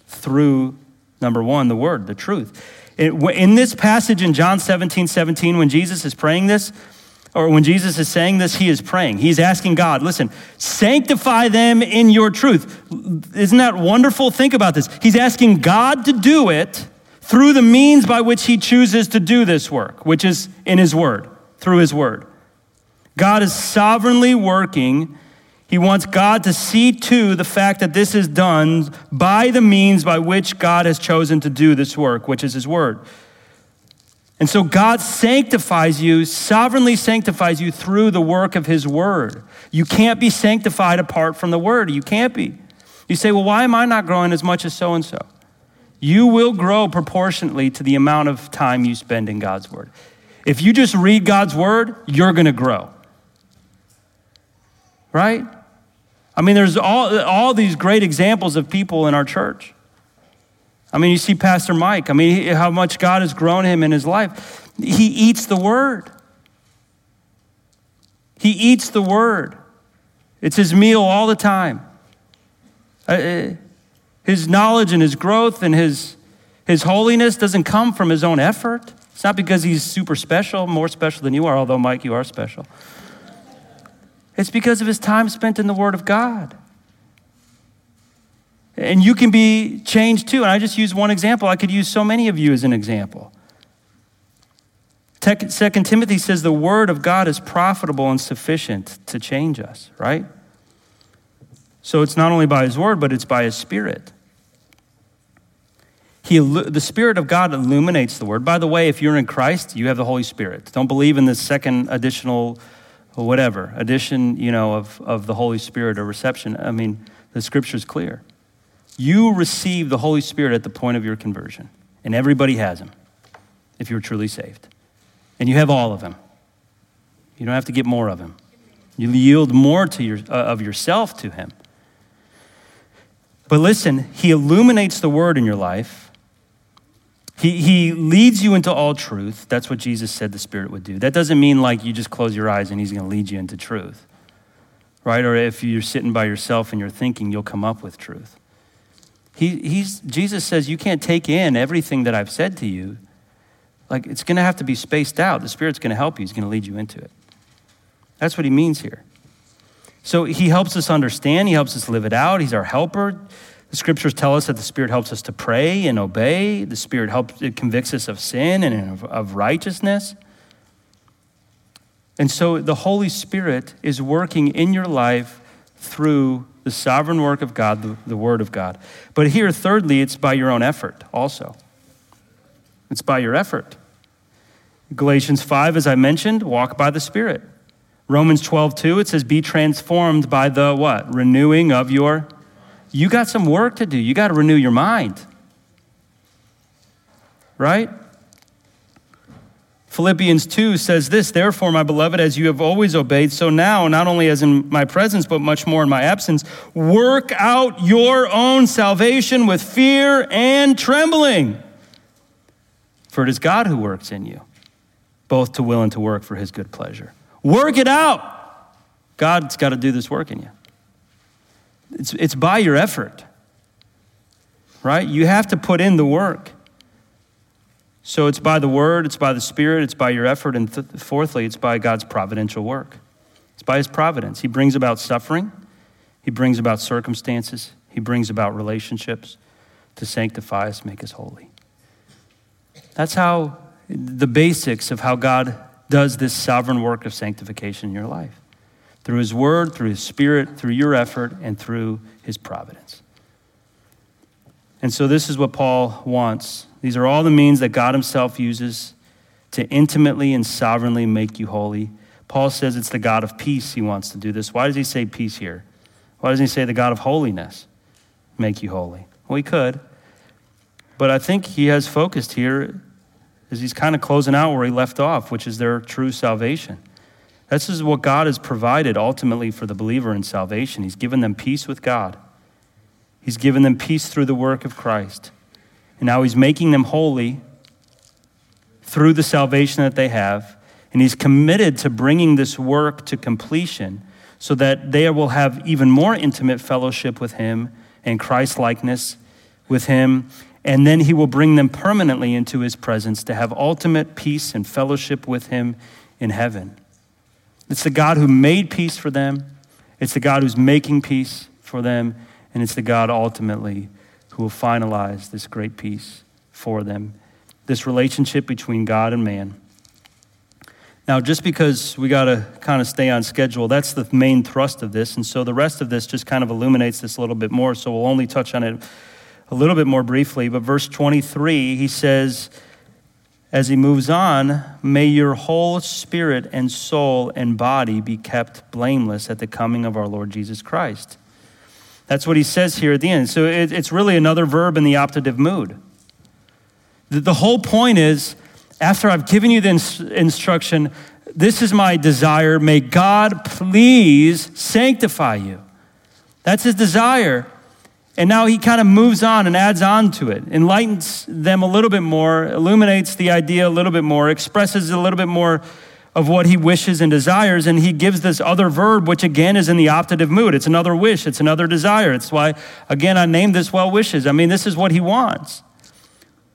through, number one, the word, the truth. In this passage in John 17, 17, when Jesus is praying this, or when Jesus is saying this, he is praying. He's asking God, listen, sanctify them in your truth. Isn't that wonderful? Think about this. He's asking God to do it through the means by which he chooses to do this work, which is in his word, through his word. God is sovereignly working. He wants God to see to the fact that this is done by the means by which God has chosen to do this work, which is his word. And so God sanctifies you, sovereignly sanctifies you through the work of His Word. You can't be sanctified apart from the Word. You can't be. You say, well, why am I not growing as much as so and so? You will grow proportionately to the amount of time you spend in God's Word. If you just read God's Word, you're going to grow. Right? I mean, there's all, all these great examples of people in our church I mean, you see Pastor Mike. I mean, how much God has grown him in his life. He eats the word. He eats the word. It's his meal all the time. Uh, uh, his knowledge and his growth and his, his holiness doesn't come from his own effort. It's not because he's super special, more special than you are, although, Mike, you are special. It's because of his time spent in the Word of God. And you can be changed too. And I just use one example. I could use so many of you as an example. Second Timothy says the word of God is profitable and sufficient to change us, right? So it's not only by his word, but it's by his spirit. He, the Spirit of God illuminates the Word. By the way, if you're in Christ, you have the Holy Spirit. Don't believe in the second additional, whatever, addition, you know, of, of the Holy Spirit or reception. I mean, the Scripture is clear. You receive the Holy Spirit at the point of your conversion, and everybody has him if you're truly saved. And you have all of him. You don't have to get more of him. You yield more to your, uh, of yourself to him. But listen, he illuminates the word in your life. He, he leads you into all truth. That's what Jesus said the Spirit would do. That doesn't mean like you just close your eyes and he's going to lead you into truth, right? Or if you're sitting by yourself and you're thinking, you'll come up with truth. He, he's, Jesus says, You can't take in everything that I've said to you. Like, it's going to have to be spaced out. The Spirit's going to help you, He's going to lead you into it. That's what He means here. So He helps us understand, He helps us live it out. He's our helper. The scriptures tell us that the Spirit helps us to pray and obey. The Spirit helps, it convicts us of sin and of, of righteousness. And so the Holy Spirit is working in your life through the sovereign work of God, the, the Word of God. But here, thirdly, it's by your own effort also. It's by your effort. Galatians 5, as I mentioned, walk by the Spirit. Romans 12, 2, it says, be transformed by the what? Renewing of your. You got some work to do. You got to renew your mind. Right? Philippians 2 says this, therefore, my beloved, as you have always obeyed, so now, not only as in my presence, but much more in my absence, work out your own salvation with fear and trembling. For it is God who works in you, both to will and to work for his good pleasure. Work it out. God's got to do this work in you. It's, it's by your effort, right? You have to put in the work. So it's by the word, it's by the spirit, it's by your effort, and th- fourthly, it's by God's providential work. It's by his providence. He brings about suffering, he brings about circumstances, he brings about relationships to sanctify us, make us holy. That's how the basics of how God does this sovereign work of sanctification in your life through his word, through his spirit, through your effort, and through his providence. And so, this is what Paul wants these are all the means that God Himself uses to intimately and sovereignly make you holy. Paul says it's the God of peace He wants to do this. Why does He say peace here? Why doesn't He say the God of holiness make you holy? Well, He could. But I think He has focused here as He's kind of closing out where He left off, which is their true salvation. This is what God has provided ultimately for the believer in salvation. He's given them peace with God, He's given them peace through the work of Christ. And now he's making them holy through the salvation that they have. And he's committed to bringing this work to completion so that they will have even more intimate fellowship with him and Christ likeness with him. And then he will bring them permanently into his presence to have ultimate peace and fellowship with him in heaven. It's the God who made peace for them, it's the God who's making peace for them, and it's the God ultimately who will finalize this great peace for them, this relationship between God and man. Now, just because we got to kind of stay on schedule, that's the main thrust of this. And so the rest of this just kind of illuminates this a little bit more. So we'll only touch on it a little bit more briefly. But verse 23, he says, as he moves on, may your whole spirit and soul and body be kept blameless at the coming of our Lord Jesus Christ. That's what he says here at the end. So it, it's really another verb in the optative mood. The, the whole point is after I've given you the ins- instruction, this is my desire. May God please sanctify you. That's his desire. And now he kind of moves on and adds on to it, enlightens them a little bit more, illuminates the idea a little bit more, expresses a little bit more of what he wishes and desires. And he gives this other verb, which again is in the optative mood. It's another wish, it's another desire. It's why, again, I named this well wishes. I mean, this is what he wants.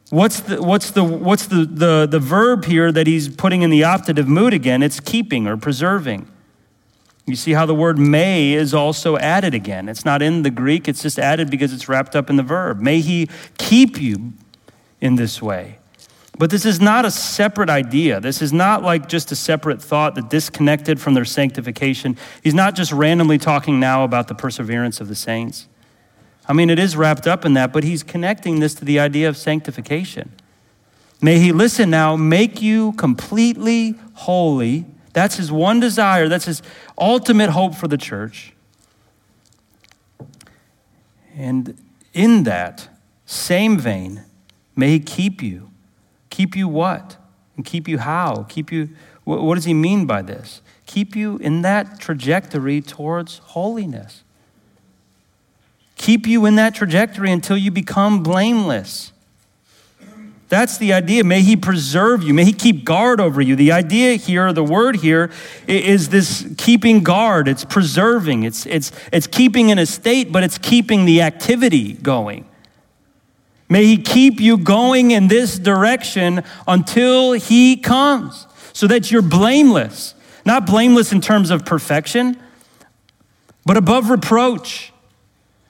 What's the, what's the, what's the, the, the verb here that he's putting in the optative mood again? It's keeping or preserving. You see how the word may is also added again. It's not in the Greek, it's just added because it's wrapped up in the verb. May he keep you in this way. But this is not a separate idea. This is not like just a separate thought that disconnected from their sanctification. He's not just randomly talking now about the perseverance of the saints. I mean, it is wrapped up in that, but he's connecting this to the idea of sanctification. May he, listen now, make you completely holy. That's his one desire. That's his ultimate hope for the church. And in that same vein, may he keep you Keep you what? And keep you how? Keep you, what does he mean by this? Keep you in that trajectory towards holiness. Keep you in that trajectory until you become blameless. That's the idea. May He preserve you. May He keep guard over you. The idea here, the word here, is this keeping guard. It's preserving. It's, it's, it's keeping in a state, but it's keeping the activity going. May He keep you going in this direction until He comes so that you're blameless. Not blameless in terms of perfection, but above reproach.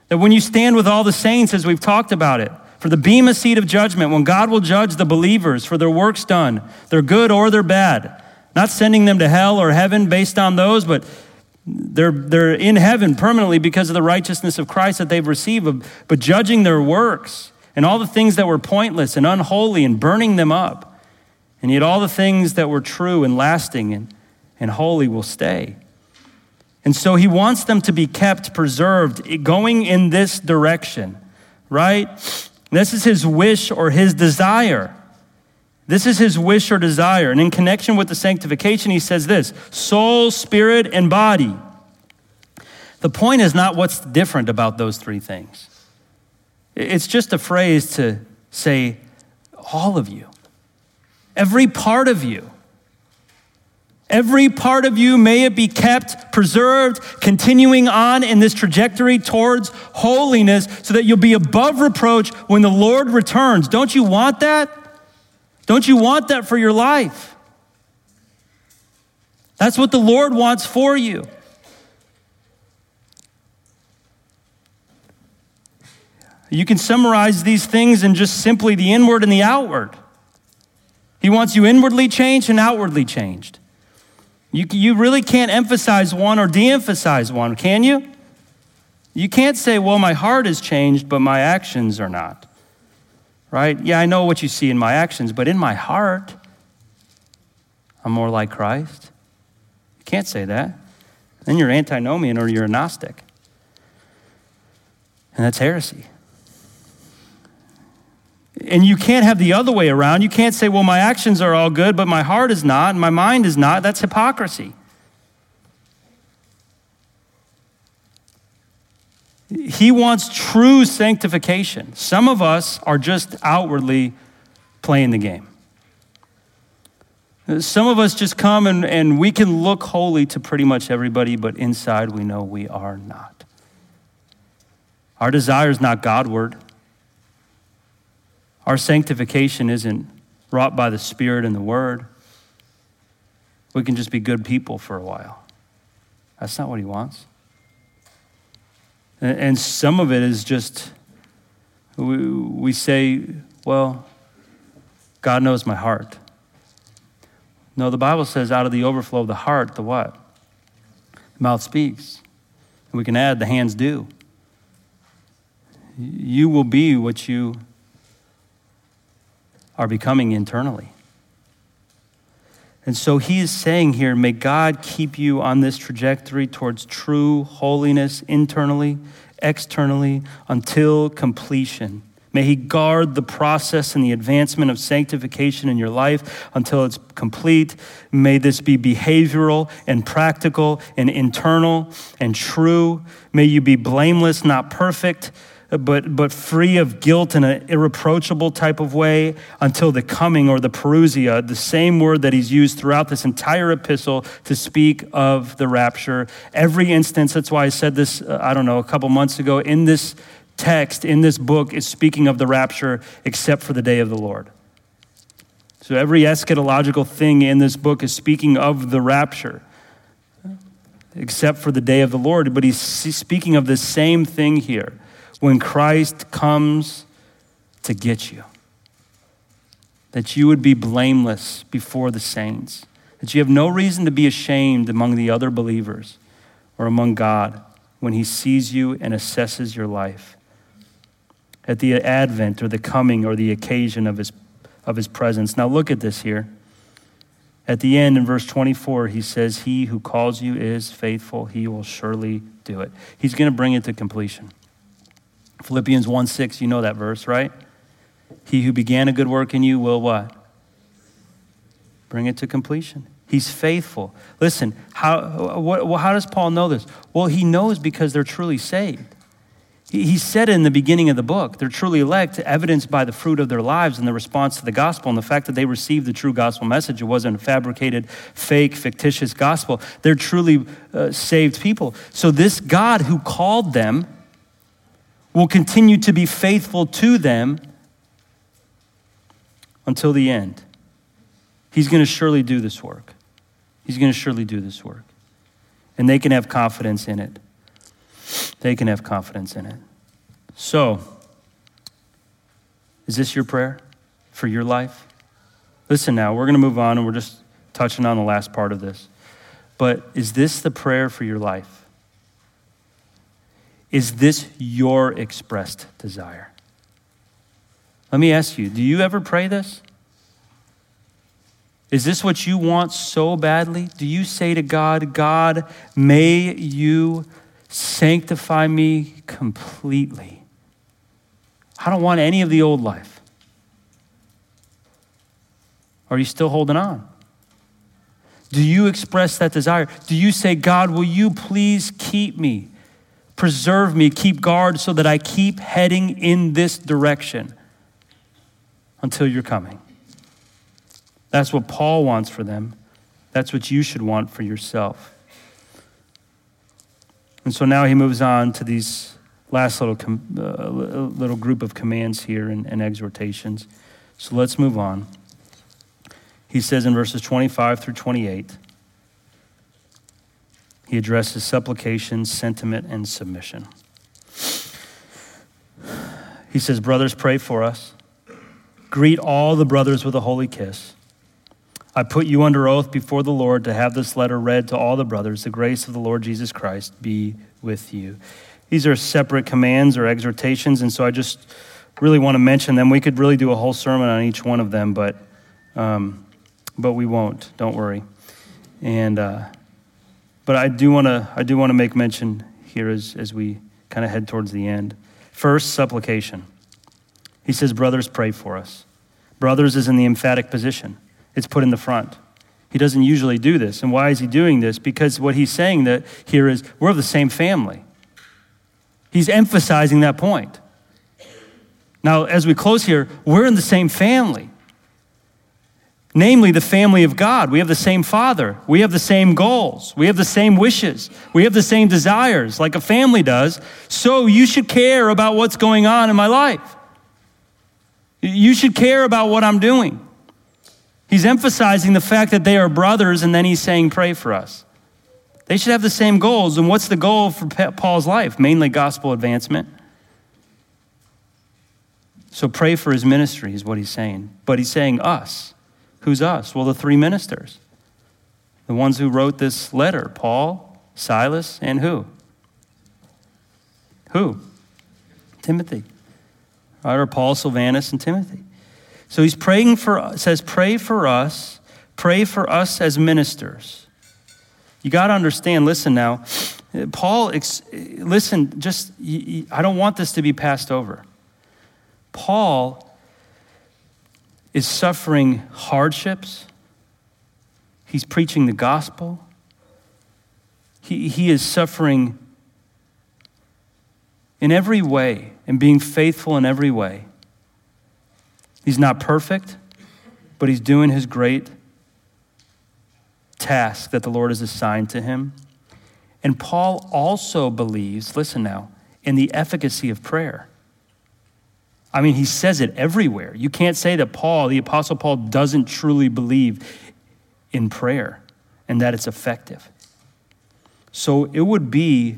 That when you stand with all the saints, as we've talked about it, for the bema seat of judgment, when God will judge the believers for their works done, they're good or they're bad, not sending them to hell or heaven based on those, but they're, they're in heaven permanently because of the righteousness of Christ that they've received, but judging their works and all the things that were pointless and unholy and burning them up. And yet all the things that were true and lasting and, and holy will stay. And so he wants them to be kept preserved, eh, going in this direction, right? This is his wish or his desire. This is his wish or desire. And in connection with the sanctification, he says this soul, spirit, and body. The point is not what's different about those three things. It's just a phrase to say, all of you, every part of you. Every part of you, may it be kept, preserved, continuing on in this trajectory towards holiness so that you'll be above reproach when the Lord returns. Don't you want that? Don't you want that for your life? That's what the Lord wants for you. You can summarize these things in just simply the inward and the outward. He wants you inwardly changed and outwardly changed. You, you really can't emphasize one or de emphasize one, can you? You can't say, well, my heart is changed, but my actions are not. Right? Yeah, I know what you see in my actions, but in my heart, I'm more like Christ. You can't say that. Then you're antinomian or you're a Gnostic. And that's heresy. And you can't have the other way around. You can't say, well, my actions are all good, but my heart is not, and my mind is not. That's hypocrisy. He wants true sanctification. Some of us are just outwardly playing the game. Some of us just come and, and we can look holy to pretty much everybody, but inside we know we are not. Our desire is not Godward. Our sanctification isn't wrought by the Spirit and the Word. We can just be good people for a while. That's not what He wants. And some of it is just, we, we say, well, God knows my heart. No, the Bible says out of the overflow of the heart, the what? The mouth speaks. And we can add, the hands do. You will be what you are becoming internally. And so he is saying here, may God keep you on this trajectory towards true holiness internally, externally, until completion. May he guard the process and the advancement of sanctification in your life until it's complete. May this be behavioral and practical and internal and true. May you be blameless, not perfect but, but free of guilt in an irreproachable type of way until the coming or the parousia, the same word that he's used throughout this entire epistle to speak of the rapture. Every instance, that's why I said this, uh, I don't know, a couple months ago, in this text, in this book, is speaking of the rapture except for the day of the Lord. So every eschatological thing in this book is speaking of the rapture except for the day of the Lord. But he's speaking of the same thing here when Christ comes to get you. That you would be blameless before the saints. That you have no reason to be ashamed among the other believers or among God when He sees you and assesses your life. At the advent or the coming or the occasion of His, of his presence. Now look at this here. At the end, in verse 24, he says, He who calls you is faithful. He will surely do it. He's going to bring it to completion. Philippians 1 6, you know that verse, right? He who began a good work in you will what? Bring it to completion. He's faithful. Listen, how, what, how does Paul know this? Well, he knows because they're truly saved. He, he said in the beginning of the book, they're truly elect, evidenced by the fruit of their lives and the response to the gospel and the fact that they received the true gospel message. It wasn't a fabricated, fake, fictitious gospel. They're truly uh, saved people. So, this God who called them, will continue to be faithful to them until the end. He's going to surely do this work. He's going to surely do this work. And they can have confidence in it. They can have confidence in it. So, is this your prayer for your life? Listen now, we're going to move on and we're just touching on the last part of this. But is this the prayer for your life? Is this your expressed desire? Let me ask you do you ever pray this? Is this what you want so badly? Do you say to God, God, may you sanctify me completely? I don't want any of the old life. Are you still holding on? Do you express that desire? Do you say, God, will you please keep me? Preserve me, keep guard so that I keep heading in this direction until you're coming. That's what Paul wants for them. That's what you should want for yourself. And so now he moves on to these last little, com- uh, little group of commands here and, and exhortations. So let's move on. he says in verses 25 through 28, he addresses supplication, sentiment, and submission. He says, Brothers, pray for us. Greet all the brothers with a holy kiss. I put you under oath before the Lord to have this letter read to all the brothers. The grace of the Lord Jesus Christ be with you. These are separate commands or exhortations, and so I just really want to mention them. We could really do a whole sermon on each one of them, but, um, but we won't. Don't worry. And, uh, but I do want to I do want to make mention here as, as we kind of head towards the end. First, supplication. He says, Brothers, pray for us. Brothers is in the emphatic position, it's put in the front. He doesn't usually do this. And why is he doing this? Because what he's saying that here is we're of the same family. He's emphasizing that point. Now, as we close here, we're in the same family namely the family of God. We have the same Father. We have the same goals. We have the same wishes. We have the same desires, like a family does. So you should care about what's going on in my life. You should care about what I'm doing. He's emphasizing the fact that they are brothers, and then he's saying, Pray for us. They should have the same goals. And what's the goal for Paul's life? Mainly gospel advancement. So pray for his ministry, is what he's saying. But he's saying us. Who's us? Well, the three ministers. The ones who wrote this letter Paul, Silas, and who? Who? Timothy. Right, or Paul, Silvanus, and Timothy. So he's praying for, says, pray for us, pray for us as ministers. You got to understand, listen now, Paul, listen, just, I don't want this to be passed over. Paul is suffering hardships. He's preaching the gospel. He, he is suffering in every way and being faithful in every way. He's not perfect, but he's doing his great task that the Lord has assigned to him. And Paul also believes, listen now, in the efficacy of prayer. I mean, he says it everywhere. You can't say that Paul, the Apostle Paul, doesn't truly believe in prayer and that it's effective. So it would be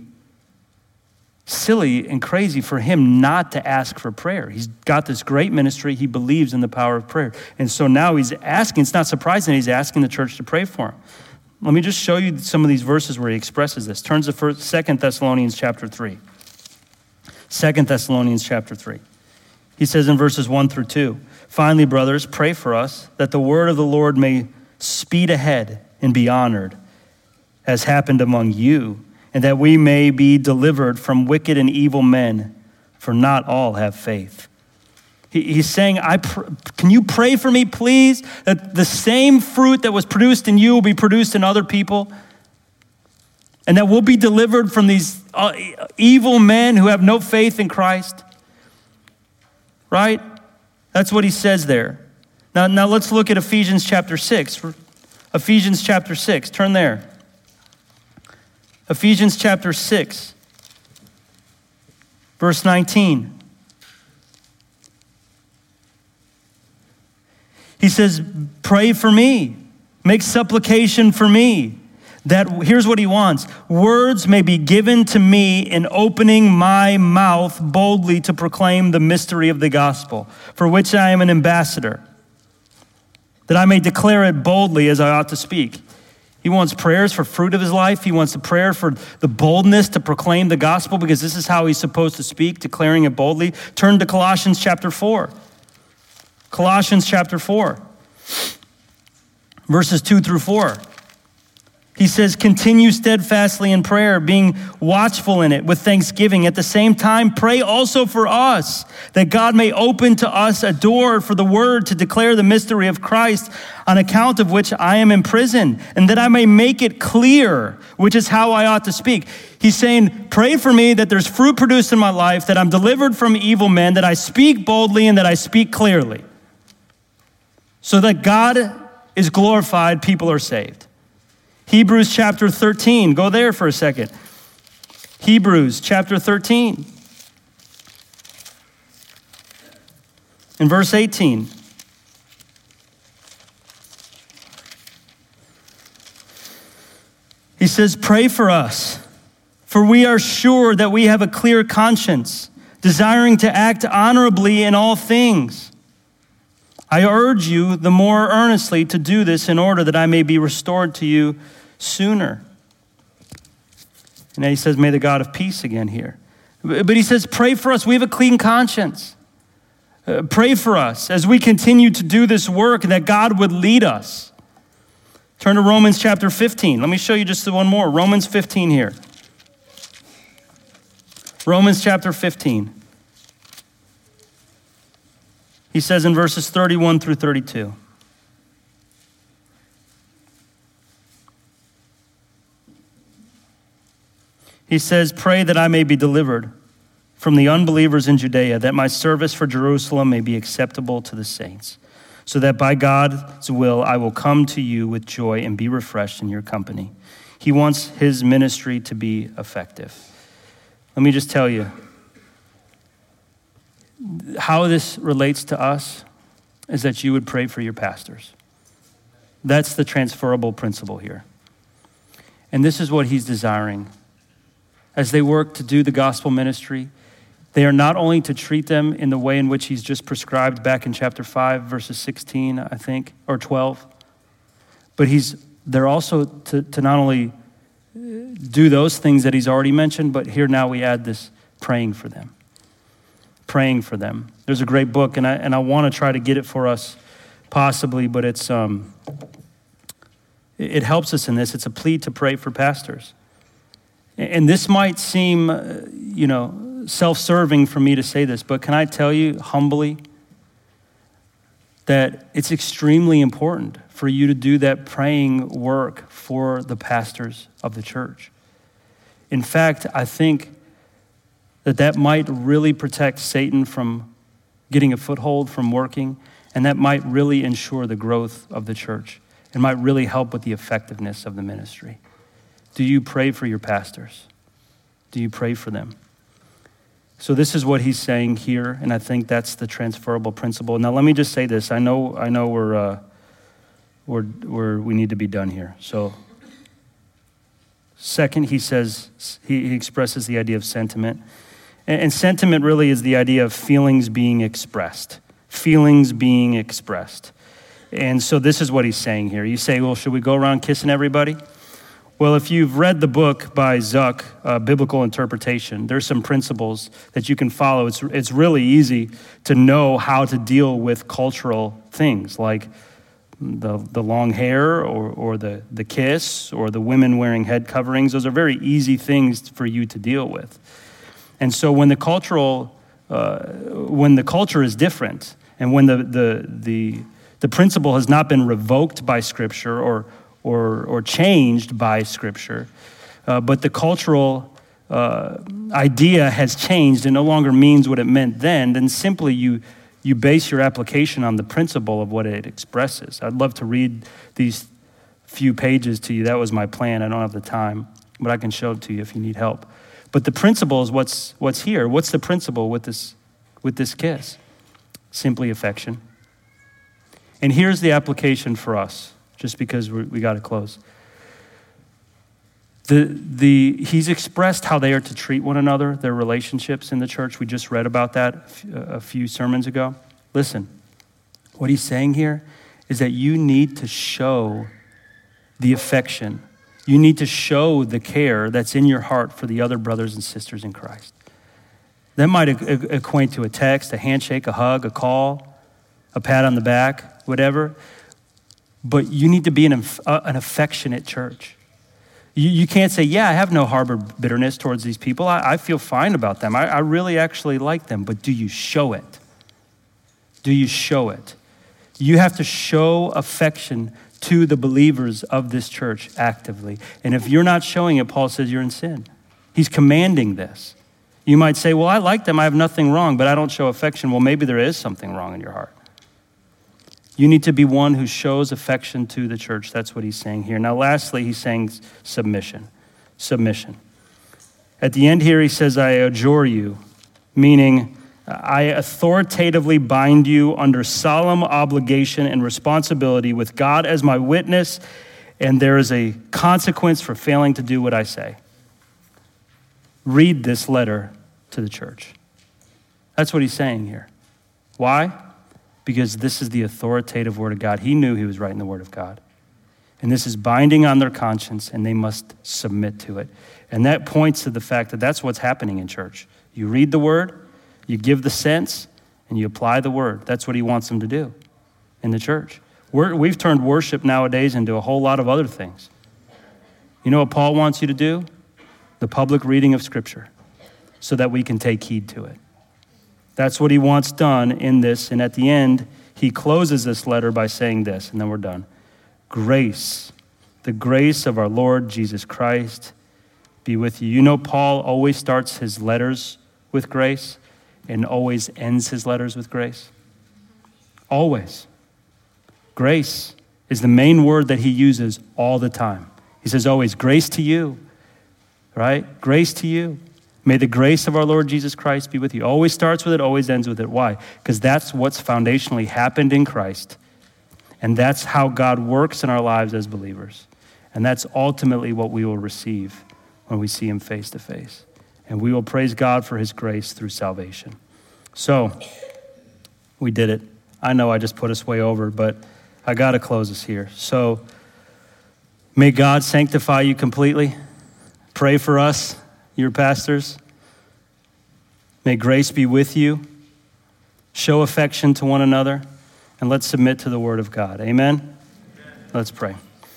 silly and crazy for him not to ask for prayer. He's got this great ministry. He believes in the power of prayer. And so now he's asking, it's not surprising he's asking the church to pray for him. Let me just show you some of these verses where he expresses this. Turns to 2 Thessalonians chapter 3. 2 Thessalonians chapter 3. He says in verses 1 through 2 Finally, brothers, pray for us that the word of the Lord may speed ahead and be honored, as happened among you, and that we may be delivered from wicked and evil men, for not all have faith. he's saying, I pr- Can you pray for me, please, that the same fruit that was produced in you will be produced in other people? And that we'll be delivered from these uh, evil men who have no faith in Christ? Right? That's what he says there. Now, now let's look at Ephesians chapter 6. Ephesians chapter 6. Turn there. Ephesians chapter 6, verse 19. He says, Pray for me, make supplication for me that here's what he wants words may be given to me in opening my mouth boldly to proclaim the mystery of the gospel, for which I am an ambassador, that I may declare it boldly as I ought to speak. He wants prayers for fruit of his life. He wants a prayer for the boldness to proclaim the gospel because this is how he's supposed to speak, declaring it boldly. Turn to Colossians chapter 4. Colossians chapter 4, verses 2 through 4. He says, continue steadfastly in prayer, being watchful in it with thanksgiving. At the same time, pray also for us, that God may open to us a door for the word to declare the mystery of Christ, on account of which I am in prison, and that I may make it clear, which is how I ought to speak. He's saying, pray for me that there's fruit produced in my life, that I'm delivered from evil men, that I speak boldly, and that I speak clearly. So that God is glorified, people are saved. Hebrews chapter 13. Go there for a second. Hebrews chapter 13. In verse 18. He says, Pray for us, for we are sure that we have a clear conscience, desiring to act honorably in all things. I urge you the more earnestly to do this in order that I may be restored to you sooner. And then he says, May the God of peace again here. But he says, Pray for us. We have a clean conscience. Uh, pray for us as we continue to do this work that God would lead us. Turn to Romans chapter 15. Let me show you just one more. Romans 15 here. Romans chapter 15. He says in verses 31 through 32. He says, Pray that I may be delivered from the unbelievers in Judea, that my service for Jerusalem may be acceptable to the saints, so that by God's will I will come to you with joy and be refreshed in your company. He wants his ministry to be effective. Let me just tell you, how this relates to us is that you would pray for your pastors. That's the transferable principle here. And this is what he's desiring. As they work to do the gospel ministry, they are not only to treat them in the way in which he's just prescribed back in chapter 5, verses 16, I think, or 12, but he's, they're also to, to not only do those things that he's already mentioned, but here now we add this praying for them praying for them. There's a great book, and I, and I want to try to get it for us possibly, but it's, um, it helps us in this. It's a plea to pray for pastors. And this might seem, uh, you know, self serving for me to say this, but can I tell you humbly that it's extremely important for you to do that praying work for the pastors of the church? In fact, I think that that might really protect Satan from getting a foothold, from working, and that might really ensure the growth of the church. It might really help with the effectiveness of the ministry. Do you pray for your pastors? Do you pray for them? So this is what he's saying here, and I think that's the transferable principle. Now, let me just say this. I know, I know we're, uh, we're, we're, we need to be done here. So, second, he says, he, he expresses the idea of sentiment. And sentiment really is the idea of feelings being expressed. Feelings being expressed. And so this is what he's saying here. You say, well, should we go around kissing everybody? Well, if you've read the book by Zuck, uh, Biblical Interpretation, there's some principles that you can follow. It's, it's really easy to know how to deal with cultural things like the, the long hair or, or the, the kiss or the women wearing head coverings. Those are very easy things for you to deal with. And so when the cultural, uh, when the culture is different, and when the, the, the, the principle has not been revoked by Scripture or, or, or changed by Scripture, uh, but the cultural uh, idea has changed and no longer means what it meant then, then simply you, you base your application on the principle of what it expresses. I'd love to read these few pages to you. That was my plan. I don't have the time, but I can show it to you if you need help. But the principle is what's, what's here. What's the principle with this, with this kiss? Simply affection. And here's the application for us, just because we, got to close. The, the, he's expressed how they are to treat one another, their relationships in the church. We just read about that a few sermons ago. Listen, what he's saying here is that you need to show the affection you need to show the care that's in your heart for the other brothers and sisters in Christ. That might equate to a text, a handshake, a hug, a call, a pat on the back, whatever. But you need to be an, uh, an affectionate church. You, you can't say, Yeah, I have no harbor bitterness towards these people. I, I feel fine about them. I, I really actually like them. But do you show it? Do you show it? You have to show affection to the believers of this church actively. And if you're not showing it, Paul says you're in sin. He's commanding this. You might say, Well, I like them, I have nothing wrong, but I don't show affection. Well, maybe there is something wrong in your heart. You need to be one who shows affection to the church. That's what he's saying here. Now, lastly, he's saying submission. Submission. At the end here, he says, I adjure you, meaning, I authoritatively bind you under solemn obligation and responsibility with God as my witness and there is a consequence for failing to do what I say. Read this letter to the church. That's what he's saying here. Why? Because this is the authoritative word of God. He knew he was writing the word of God. And this is binding on their conscience, and they must submit to it. And that points to the fact that that's what's happening in church. You read the word, you give the sense, and you apply the word. That's what he wants them to do in the church. we have turned worship nowadays into a whole lot of other things. You know what Paul wants you to do? The public reading of Scripture so that we can take heed to it. That's what he wants done in this. And at the end, he closes this letter by saying this, and then we're done. Grace, the grace of our Lord Jesus Christ be with you. You know, Paul always starts his letters with grace and always ends his letters with grace. Always. Grace is the main word that he uses all the time. He says always, grace to you, right? Grace to you. May the grace of our Lord Jesus Christ be with you. Always starts with it, always ends with it. Why? Because that's what's foundationally happened in Christ. And that's how God works in our lives as believers. And that's ultimately what we will receive when we see Him face to face. And we will praise God for His grace through salvation. So, we did it. I know I just put us way over, but I got to close us here. So, may God sanctify you completely. Pray for us your pastors. May grace be with you. Show affection to one another, and let's submit to the word of God. Amen? Amen. Let's pray.